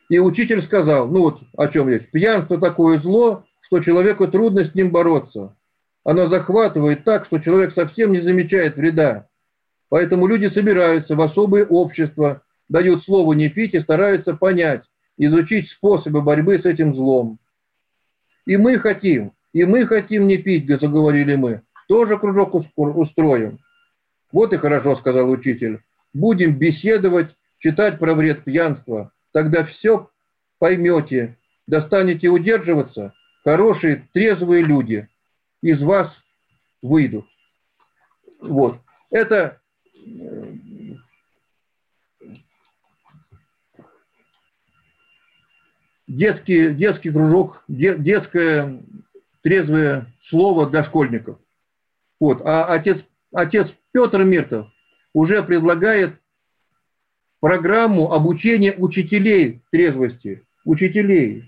Speaker 1: И учитель сказал, ну вот о чем есть, пьянство такое зло, что человеку трудно с ним бороться. Оно захватывает так, что человек совсем не замечает вреда. Поэтому люди собираются в особые общества, дают слово не пить и стараются понять, изучить способы борьбы с этим злом. И мы хотим, и мы хотим не пить, заговорили мы. Тоже кружок устроим. Вот и хорошо, сказал учитель. Будем беседовать, читать про вред пьянства. Тогда все поймете. Достанете удерживаться, хорошие, трезвые люди из вас выйдут. Вот. Это э, детский, детский кружок, детское трезвое слово для школьников. Вот. А отец, отец Петр Миртов уже предлагает программу обучения учителей трезвости. Учителей.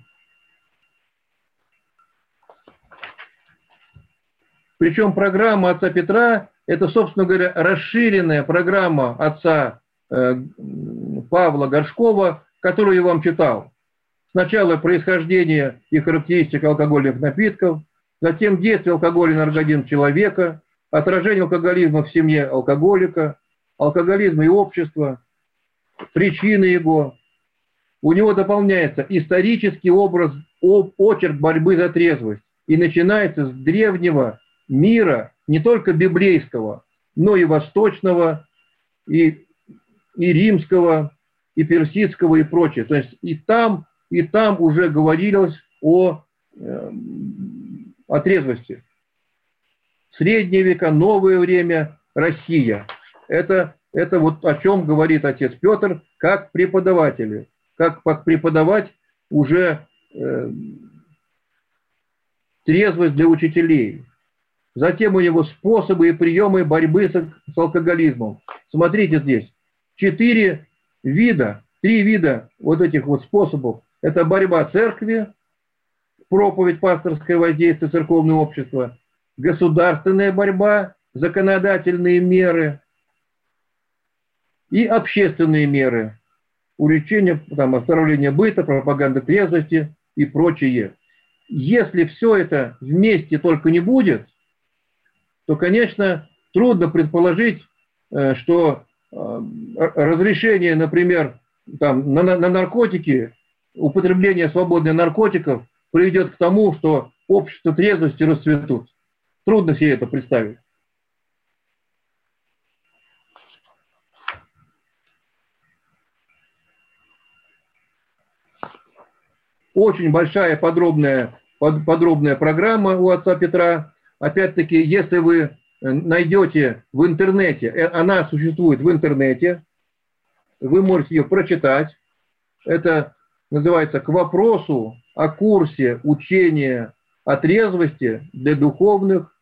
Speaker 1: Причем программа отца Петра – это, собственно говоря, расширенная программа отца э, Павла Горшкова, которую я вам читал. Сначала происхождение и характеристика алкогольных напитков, затем действие алкоголя на организм человека, отражение алкоголизма в семье алкоголика, алкоголизм и общество, причины его. У него дополняется исторический образ, очерк борьбы за трезвость. И начинается с древнего мира, не только библейского, но и восточного, и, и римского, и персидского, и прочее. То есть и там, и там уже говорилось о, э, о трезвости. Средние века, новое время, Россия. Это, это вот о чем говорит отец Петр, как преподаватели, как, преподавать уже э, трезвость для учителей. Затем у него способы и приемы борьбы с алкоголизмом. Смотрите здесь. Четыре вида, три вида вот этих вот способов. Это борьба церкви, проповедь, пасторское воздействие, церковное общество, государственная борьба, законодательные меры и общественные меры. Уличение, там, оздоровление быта, пропаганда трезвости и прочее. Если все это вместе только не будет – то, конечно, трудно предположить, э, что э, разрешение, например, там, на, на наркотики, употребление свободных наркотиков приведет к тому, что общество трезвости расцветут. Трудно себе это представить. Очень большая подробная, подробная программа у отца Петра. Опять-таки, если вы э, найдете в интернете, э, она существует в интернете, вы можете ее прочитать. Это называется «К вопросу о курсе учения о трезвости для духовных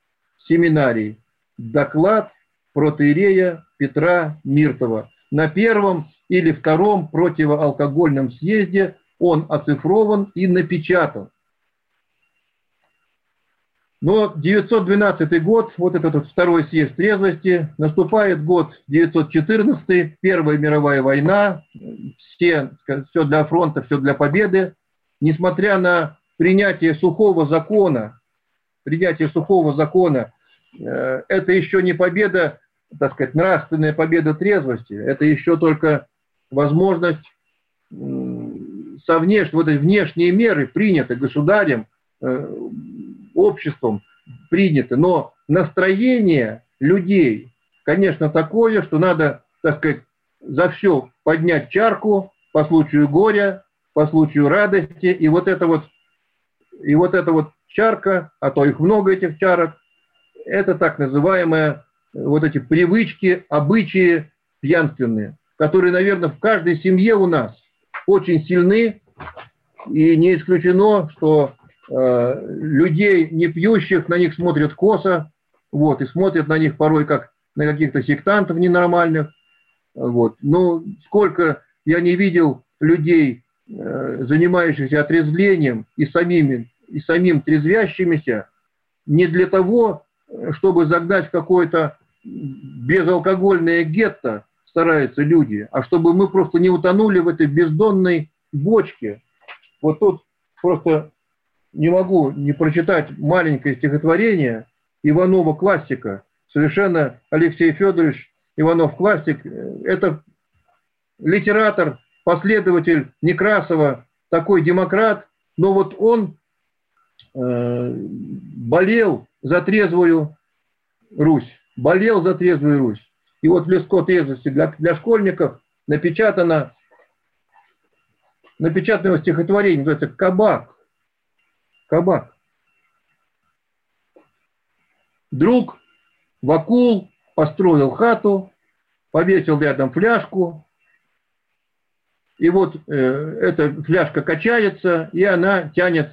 Speaker 1: семинарий». Доклад протеерея Петра Миртова на первом или втором противоалкогольном съезде он оцифрован и напечатан. Но 912 год, вот этот вот второй съезд трезвости, наступает год 914, Первая мировая война, все, все для фронта, все для победы. Несмотря на принятие сухого закона, принятие сухого закона, э, это еще не победа, так сказать, нравственная победа трезвости, это еще только возможность со внеш... вот эти внешние меры приняты государем, э, обществом приняты, но настроение людей, конечно, такое, что надо, так сказать, за все поднять чарку по случаю горя, по случаю радости, и вот это вот, и вот эта вот чарка, а то их много этих чарок, это так называемые вот эти привычки, обычаи пьянственные, которые, наверное, в каждой семье у нас очень сильны, и не исключено, что э, людей не пьющих на них смотрят косо, вот, и смотрят на них порой как на каких-то сектантов ненормальных. Вот. Ну, сколько я не видел людей, занимающихся отрезвлением и самими, и самим трезвящимися, не для того, чтобы загнать в какое-то безалкогольное гетто, стараются люди, а чтобы мы просто не утонули в этой бездонной бочке. Вот тут просто не могу не прочитать маленькое стихотворение Иванова классика. Совершенно Алексей Федорович Иванов классик. Это литератор, последователь Некрасова, такой демократ, но вот он э, болел за трезвую Русь, болел за трезвую Русь. И вот в леско трезвости для, для школьников напечатано, напечатано стихотворение, называется «Кабак». Кабак. Друг Вакул построил хату, повесил рядом фляжку, и вот э, эта фляжка качается, и она тянет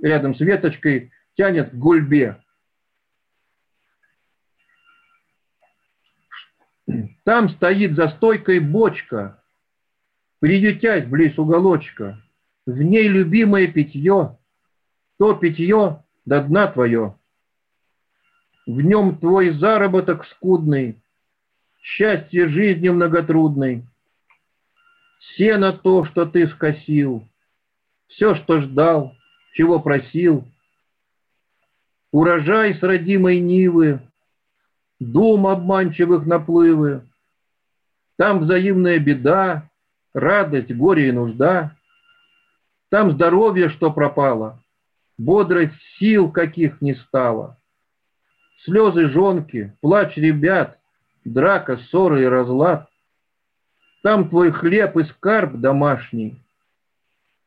Speaker 1: рядом с веточкой, тянет к гульбе. Там стоит за стойкой бочка, приютять близ уголочка. В ней любимое питье, то питье до дна твое. В нем твой заработок скудный, счастье жизни многотрудной. Сено то, что ты скосил, все, что ждал, чего просил. Урожай с родимой нивы, дум обманчивых наплывы, там взаимная беда, радость, горе и нужда. Там здоровье, что пропало, бодрость сил каких не стало. Слезы жонки, плач ребят, драка, ссоры и разлад. Там твой хлеб и скарб домашний.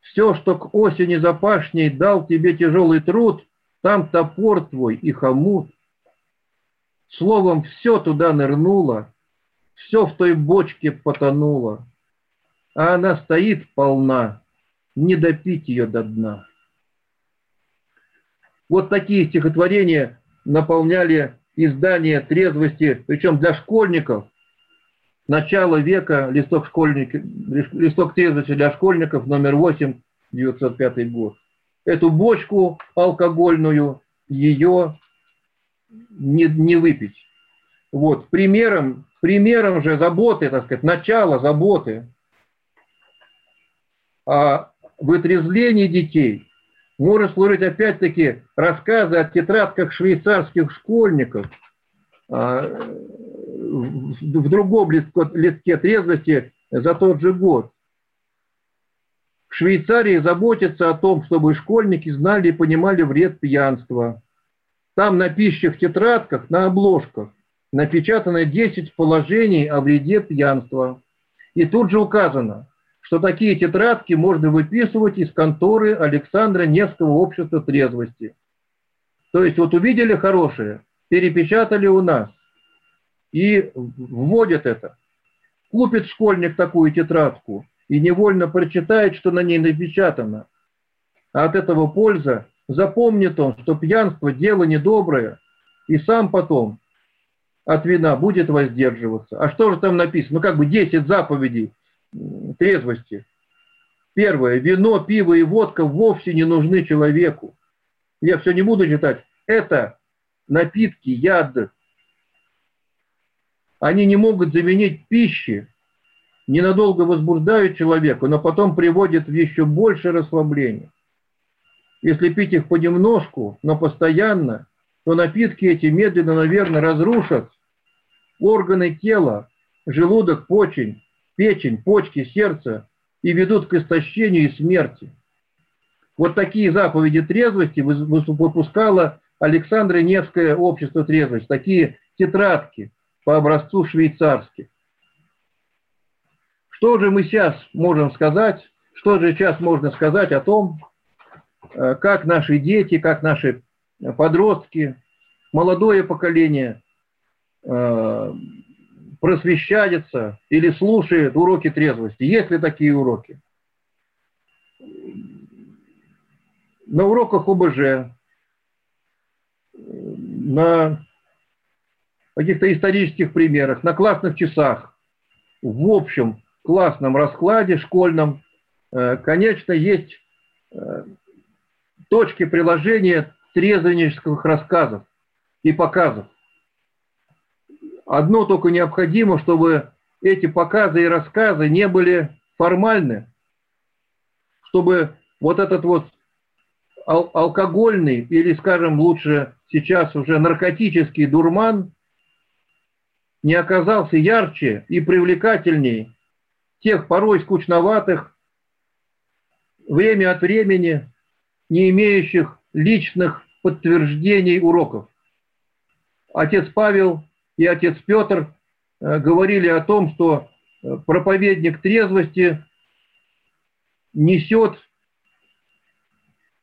Speaker 1: Все, что к осени запашней дал тебе тяжелый труд, там топор твой и хомут. Словом, все туда нырнуло, все в той бочке потонуло, а она стоит полна, не допить ее до дна. Вот такие стихотворения наполняли издание трезвости, причем для школьников. Начало века, листок, школьники, листок трезвости для школьников, номер 8, 905 год. Эту бочку алкогольную, ее не, не выпить. Вот, примером примером же заботы, так сказать, начала заботы о вытрезвлении детей может служить опять-таки рассказы о тетрадках швейцарских школьников а, в другом листке трезвости за тот же год. В Швейцарии заботятся о том, чтобы школьники знали и понимали вред пьянства. Там на пищих тетрадках, на обложках напечатано 10 положений о вреде пьянства. И тут же указано, что такие тетрадки можно выписывать из конторы Александра Невского общества трезвости. То есть вот увидели хорошее, перепечатали у нас и вводят это. Купит школьник такую тетрадку и невольно прочитает, что на ней напечатано. А от этого польза запомнит он, что пьянство – дело недоброе, и сам потом от вина будет воздерживаться. А что же там написано? Ну, как бы 10 заповедей трезвости. Первое. Вино, пиво и водка вовсе не нужны человеку. Я все не буду читать. Это напитки, яд. Они не могут заменить пищи, ненадолго возбуждают человека, но потом приводят в еще больше расслабление. Если пить их понемножку, но постоянно, то напитки эти медленно, наверное, разрушат органы тела, желудок, почень, печень, почки, сердце и ведут к истощению и смерти. Вот такие заповеди трезвости выпускало Александра Невское общество трезвости, такие тетрадки по образцу швейцарских. Что же мы сейчас можем сказать, что же сейчас можно сказать о том, э, как наши дети, как наши подростки, молодое поколение э, просвещается или слушает уроки трезвости. Есть ли такие уроки? На уроках ОБЖ, на каких-то исторических примерах, на классных часах, в общем классном раскладе школьном, э, конечно, есть э, точки приложения трезвеннических рассказов и показов. Одно только необходимо, чтобы эти показы и рассказы не были формальны, чтобы вот этот вот ал алкогольный или, скажем, лучше сейчас уже наркотический дурман не оказался ярче и привлекательней тех порой скучноватых, время от времени не имеющих личных подтверждений уроков. Отец Павел и отец Петр э, говорили о том, что э, проповедник трезвости несет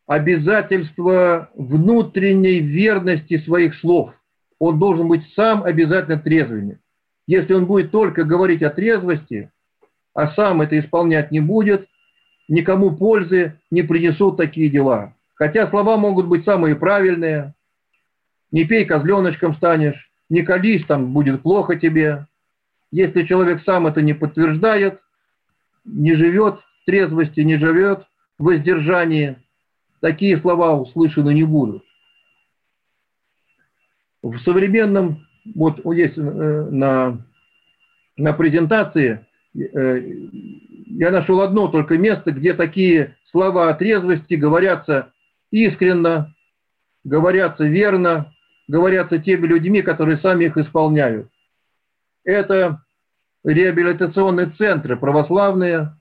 Speaker 1: обязательство внутренней верности своих слов. Он должен быть сам обязательно трезвыми. Если он будет только говорить о трезвости, а сам это исполнять не будет, никому пользы не принесут такие дела. Хотя слова могут быть самые правильные. Не пей, козленочком станешь, не колись, там будет плохо тебе. Если человек сам это не подтверждает, не живет в трезвости, не живет в воздержании, такие слова услышаны не будут. В современном, вот есть э, на, на презентации Э, я нашел одно только место, где такие слова о трезвости говорятся искренно, говорятся верно, говорятся теми людьми, которые сами их исполняют. Это реабилитационные центры православные.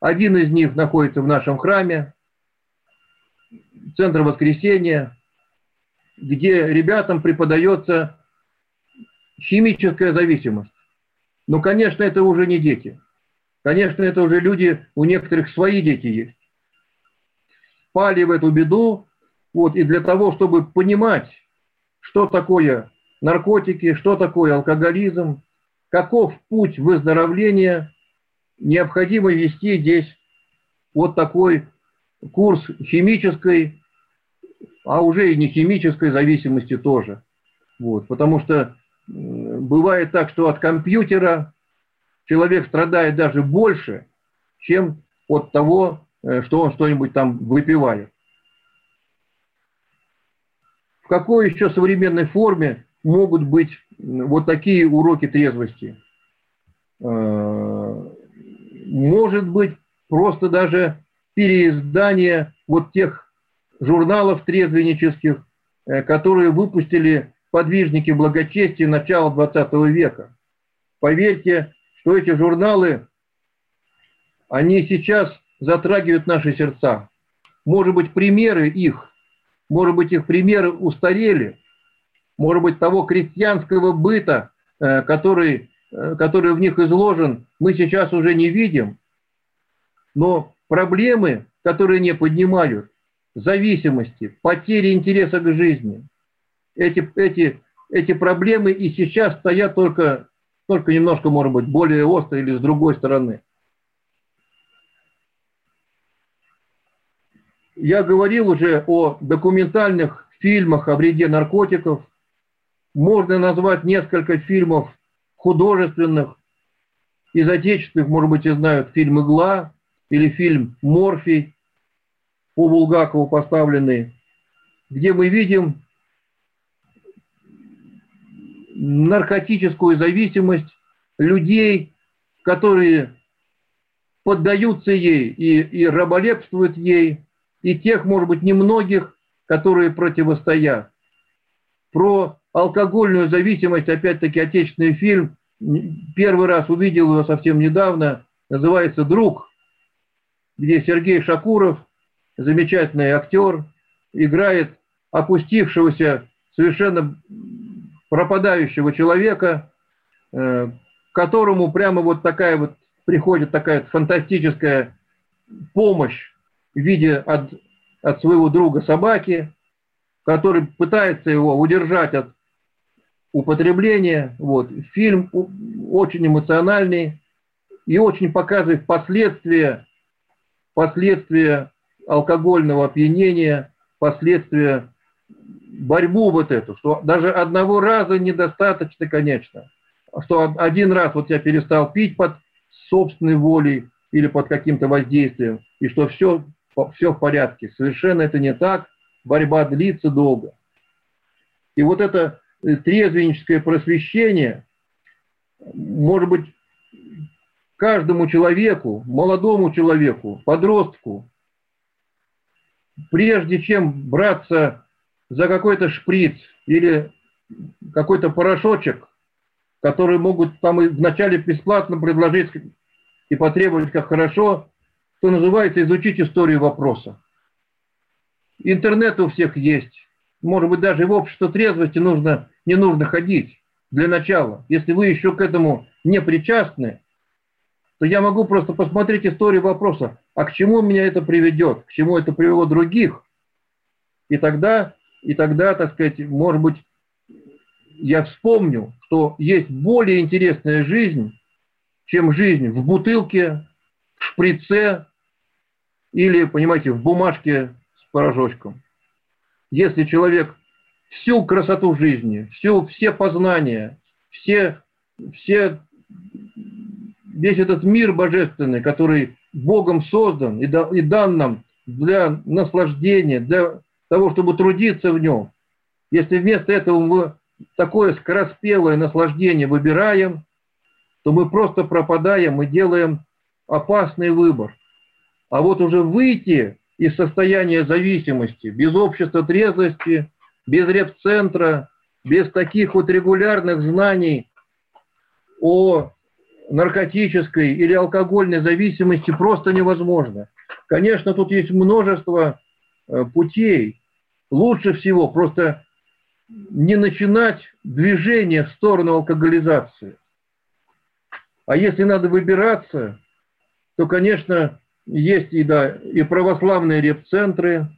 Speaker 1: Один из них находится в нашем храме, Центр Воскресения, где ребятам преподается химическая зависимость. Но, конечно, это уже не дети. Конечно, это уже люди, у некоторых свои дети есть. Пали в эту беду, вот, и для того, чтобы понимать, что такое наркотики, что такое алкоголизм, каков путь выздоровления, необходимо вести здесь вот такой курс химической, а уже и не химической зависимости тоже. Вот, потому что бывает так, что от компьютера человек страдает даже больше, чем от того, э, что он что-нибудь там выпивает. В какой еще современной форме могут быть вот такие уроки трезвости? Э, может быть, просто даже переиздание вот тех журналов трезвеннических, э, которые выпустили подвижники благочестия начала XX века. Поверьте, что эти журналы, они сейчас затрагивают наши сердца. Может быть, примеры их, может быть, их примеры устарели, может быть, того крестьянского быта, э, который, э, который в них изложен, мы сейчас уже не видим. Но проблемы, которые не поднимают, зависимости, потери интереса к жизни, эти, эти, эти проблемы и сейчас стоят только, только немножко, может быть, более остро или с другой стороны. Я говорил уже о документальных фильмах о вреде наркотиков. Можно назвать несколько фильмов художественных, из отечественных, может быть, и знают фильм «Игла» или фильм «Морфий» по Булгакову поставленный, где мы видим наркотическую зависимость людей, которые поддаются ей и, и раболепствуют ей, и тех, может быть, немногих, которые противостоят. Про алкогольную зависимость, опять-таки, отечественный фильм, первый раз увидел его совсем недавно, называется «Друг», где Сергей Шакуров, замечательный актер, играет опустившегося, совершенно пропадающего человека, э, которому прямо вот такая вот приходит такая фантастическая помощь в виде от, от своего друга собаки, который пытается его удержать от употребления. Вот. Фильм очень эмоциональный и очень показывает последствия, последствия алкогольного опьянения, последствия борьбу вот эту, что даже одного раза недостаточно, конечно, что один раз вот я перестал пить под собственной волей или под каким-то воздействием, и что все все в порядке. Совершенно это не так. Борьба длится долго. И вот это э, трезвенническое просвещение, может быть, каждому человеку, молодому человеку, подростку, прежде чем браться за какой-то шприц или какой-то порошочек, который могут там и вначале бесплатно предложить и потребовать как хорошо, что называется, изучить историю вопроса. Интернет у всех есть. Может быть, даже в общество трезвости нужно, не нужно ходить для начала. Если вы еще к этому не причастны, то я могу просто посмотреть историю вопроса, а к чему меня это приведет, к чему это привело других. И тогда, и тогда, так сказать, может быть, я вспомню, что есть более интересная жизнь, чем жизнь в бутылке, в шприце, или, понимаете, в бумажке с порошочком. Если человек всю красоту жизни, всю, все познания, все, все, весь этот мир божественный, который Богом создан и, да, и дан нам для наслаждения, для того, чтобы трудиться в нем, если вместо этого мы такое скороспелое наслаждение выбираем, то мы просто пропадаем и делаем опасный выбор – а вот уже выйти из состояния зависимости, без общества трезвости, без репцентра, без таких вот регулярных знаний о наркотической или алкогольной зависимости просто невозможно. Конечно, тут есть множество э, путей. Лучше всего просто не начинать движение в сторону алкоголизации. А если надо выбираться, то, конечно, есть и, да, и православные репцентры,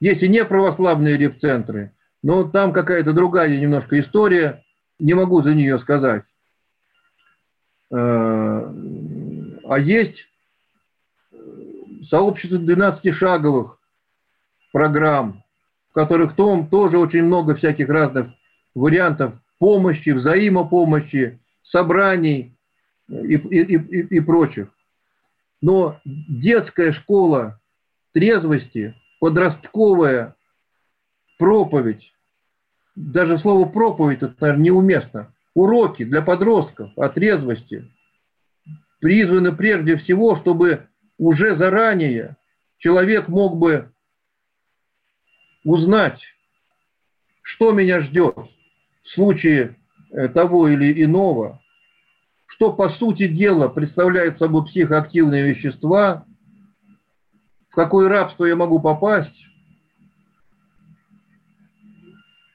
Speaker 1: есть и неправославные репцентры, но там какая-то другая немножко история, не могу за нее сказать. Э, а есть сообщество 12-шаговых программ, в которых том тоже очень много всяких разных вариантов помощи, взаимопомощи, собраний и, и, и, и прочих. Но детская школа трезвости, подростковая проповедь, даже слово проповедь, это, наверное, неуместно, уроки для подростков о трезвости призваны прежде всего, чтобы уже заранее человек мог бы узнать, что меня ждет в случае э, того или иного, что по сути дела представляют собой психоактивные вещества, какое рабство я могу попасть,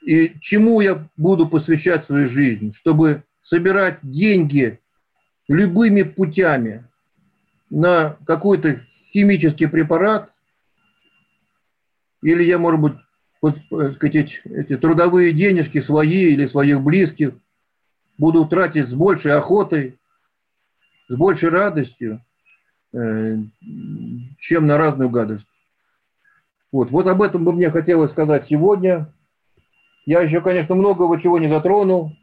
Speaker 1: и чему я буду посвящать свою жизнь, чтобы собирать деньги любыми путями на какой-то химический препарат, или я, может быть, вот, э, сказать, эти трудовые денежки свои или своих близких буду тратить с большей охотой, с большей радостью, э, чем на разную гадость. Вот, вот об этом бы мне хотелось сказать сегодня. Я еще, конечно, многого чего не затронул.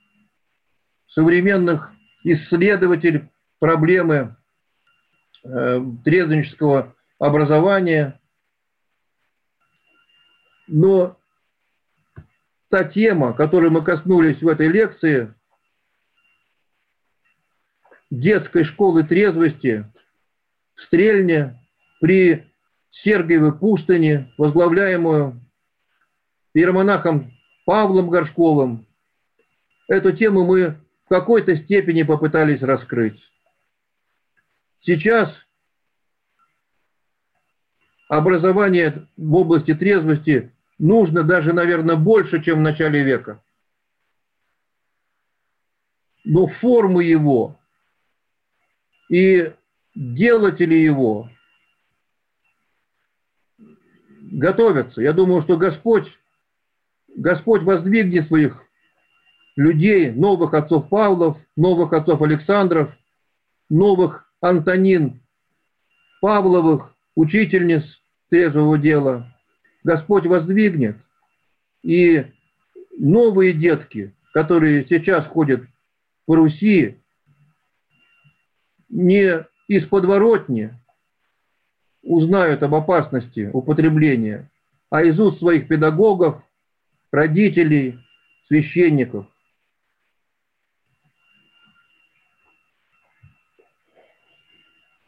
Speaker 1: Современных исследователей проблемы э, трезвеннического образования. Но та тема, которой мы коснулись в этой лекции, детской школы трезвости в Стрельне при Сергиевой пустыне, возглавляемую иеромонахом Павлом Горшковым. Эту тему мы в какой-то степени попытались раскрыть. Сейчас образование в области трезвости нужно даже, наверное, больше, чем в начале века. Но формы его и делатели его готовятся. Я думаю, что Господь, Господь воздвигнет своих людей, новых отцов Павлов, новых отцов Александров, новых Антонин Павловых, учительниц трезвого дела. Господь воздвигнет. И новые детки, которые сейчас ходят по Руси, не из подворотни узнают об опасности употребления, а из уст своих педагогов, родителей, священников –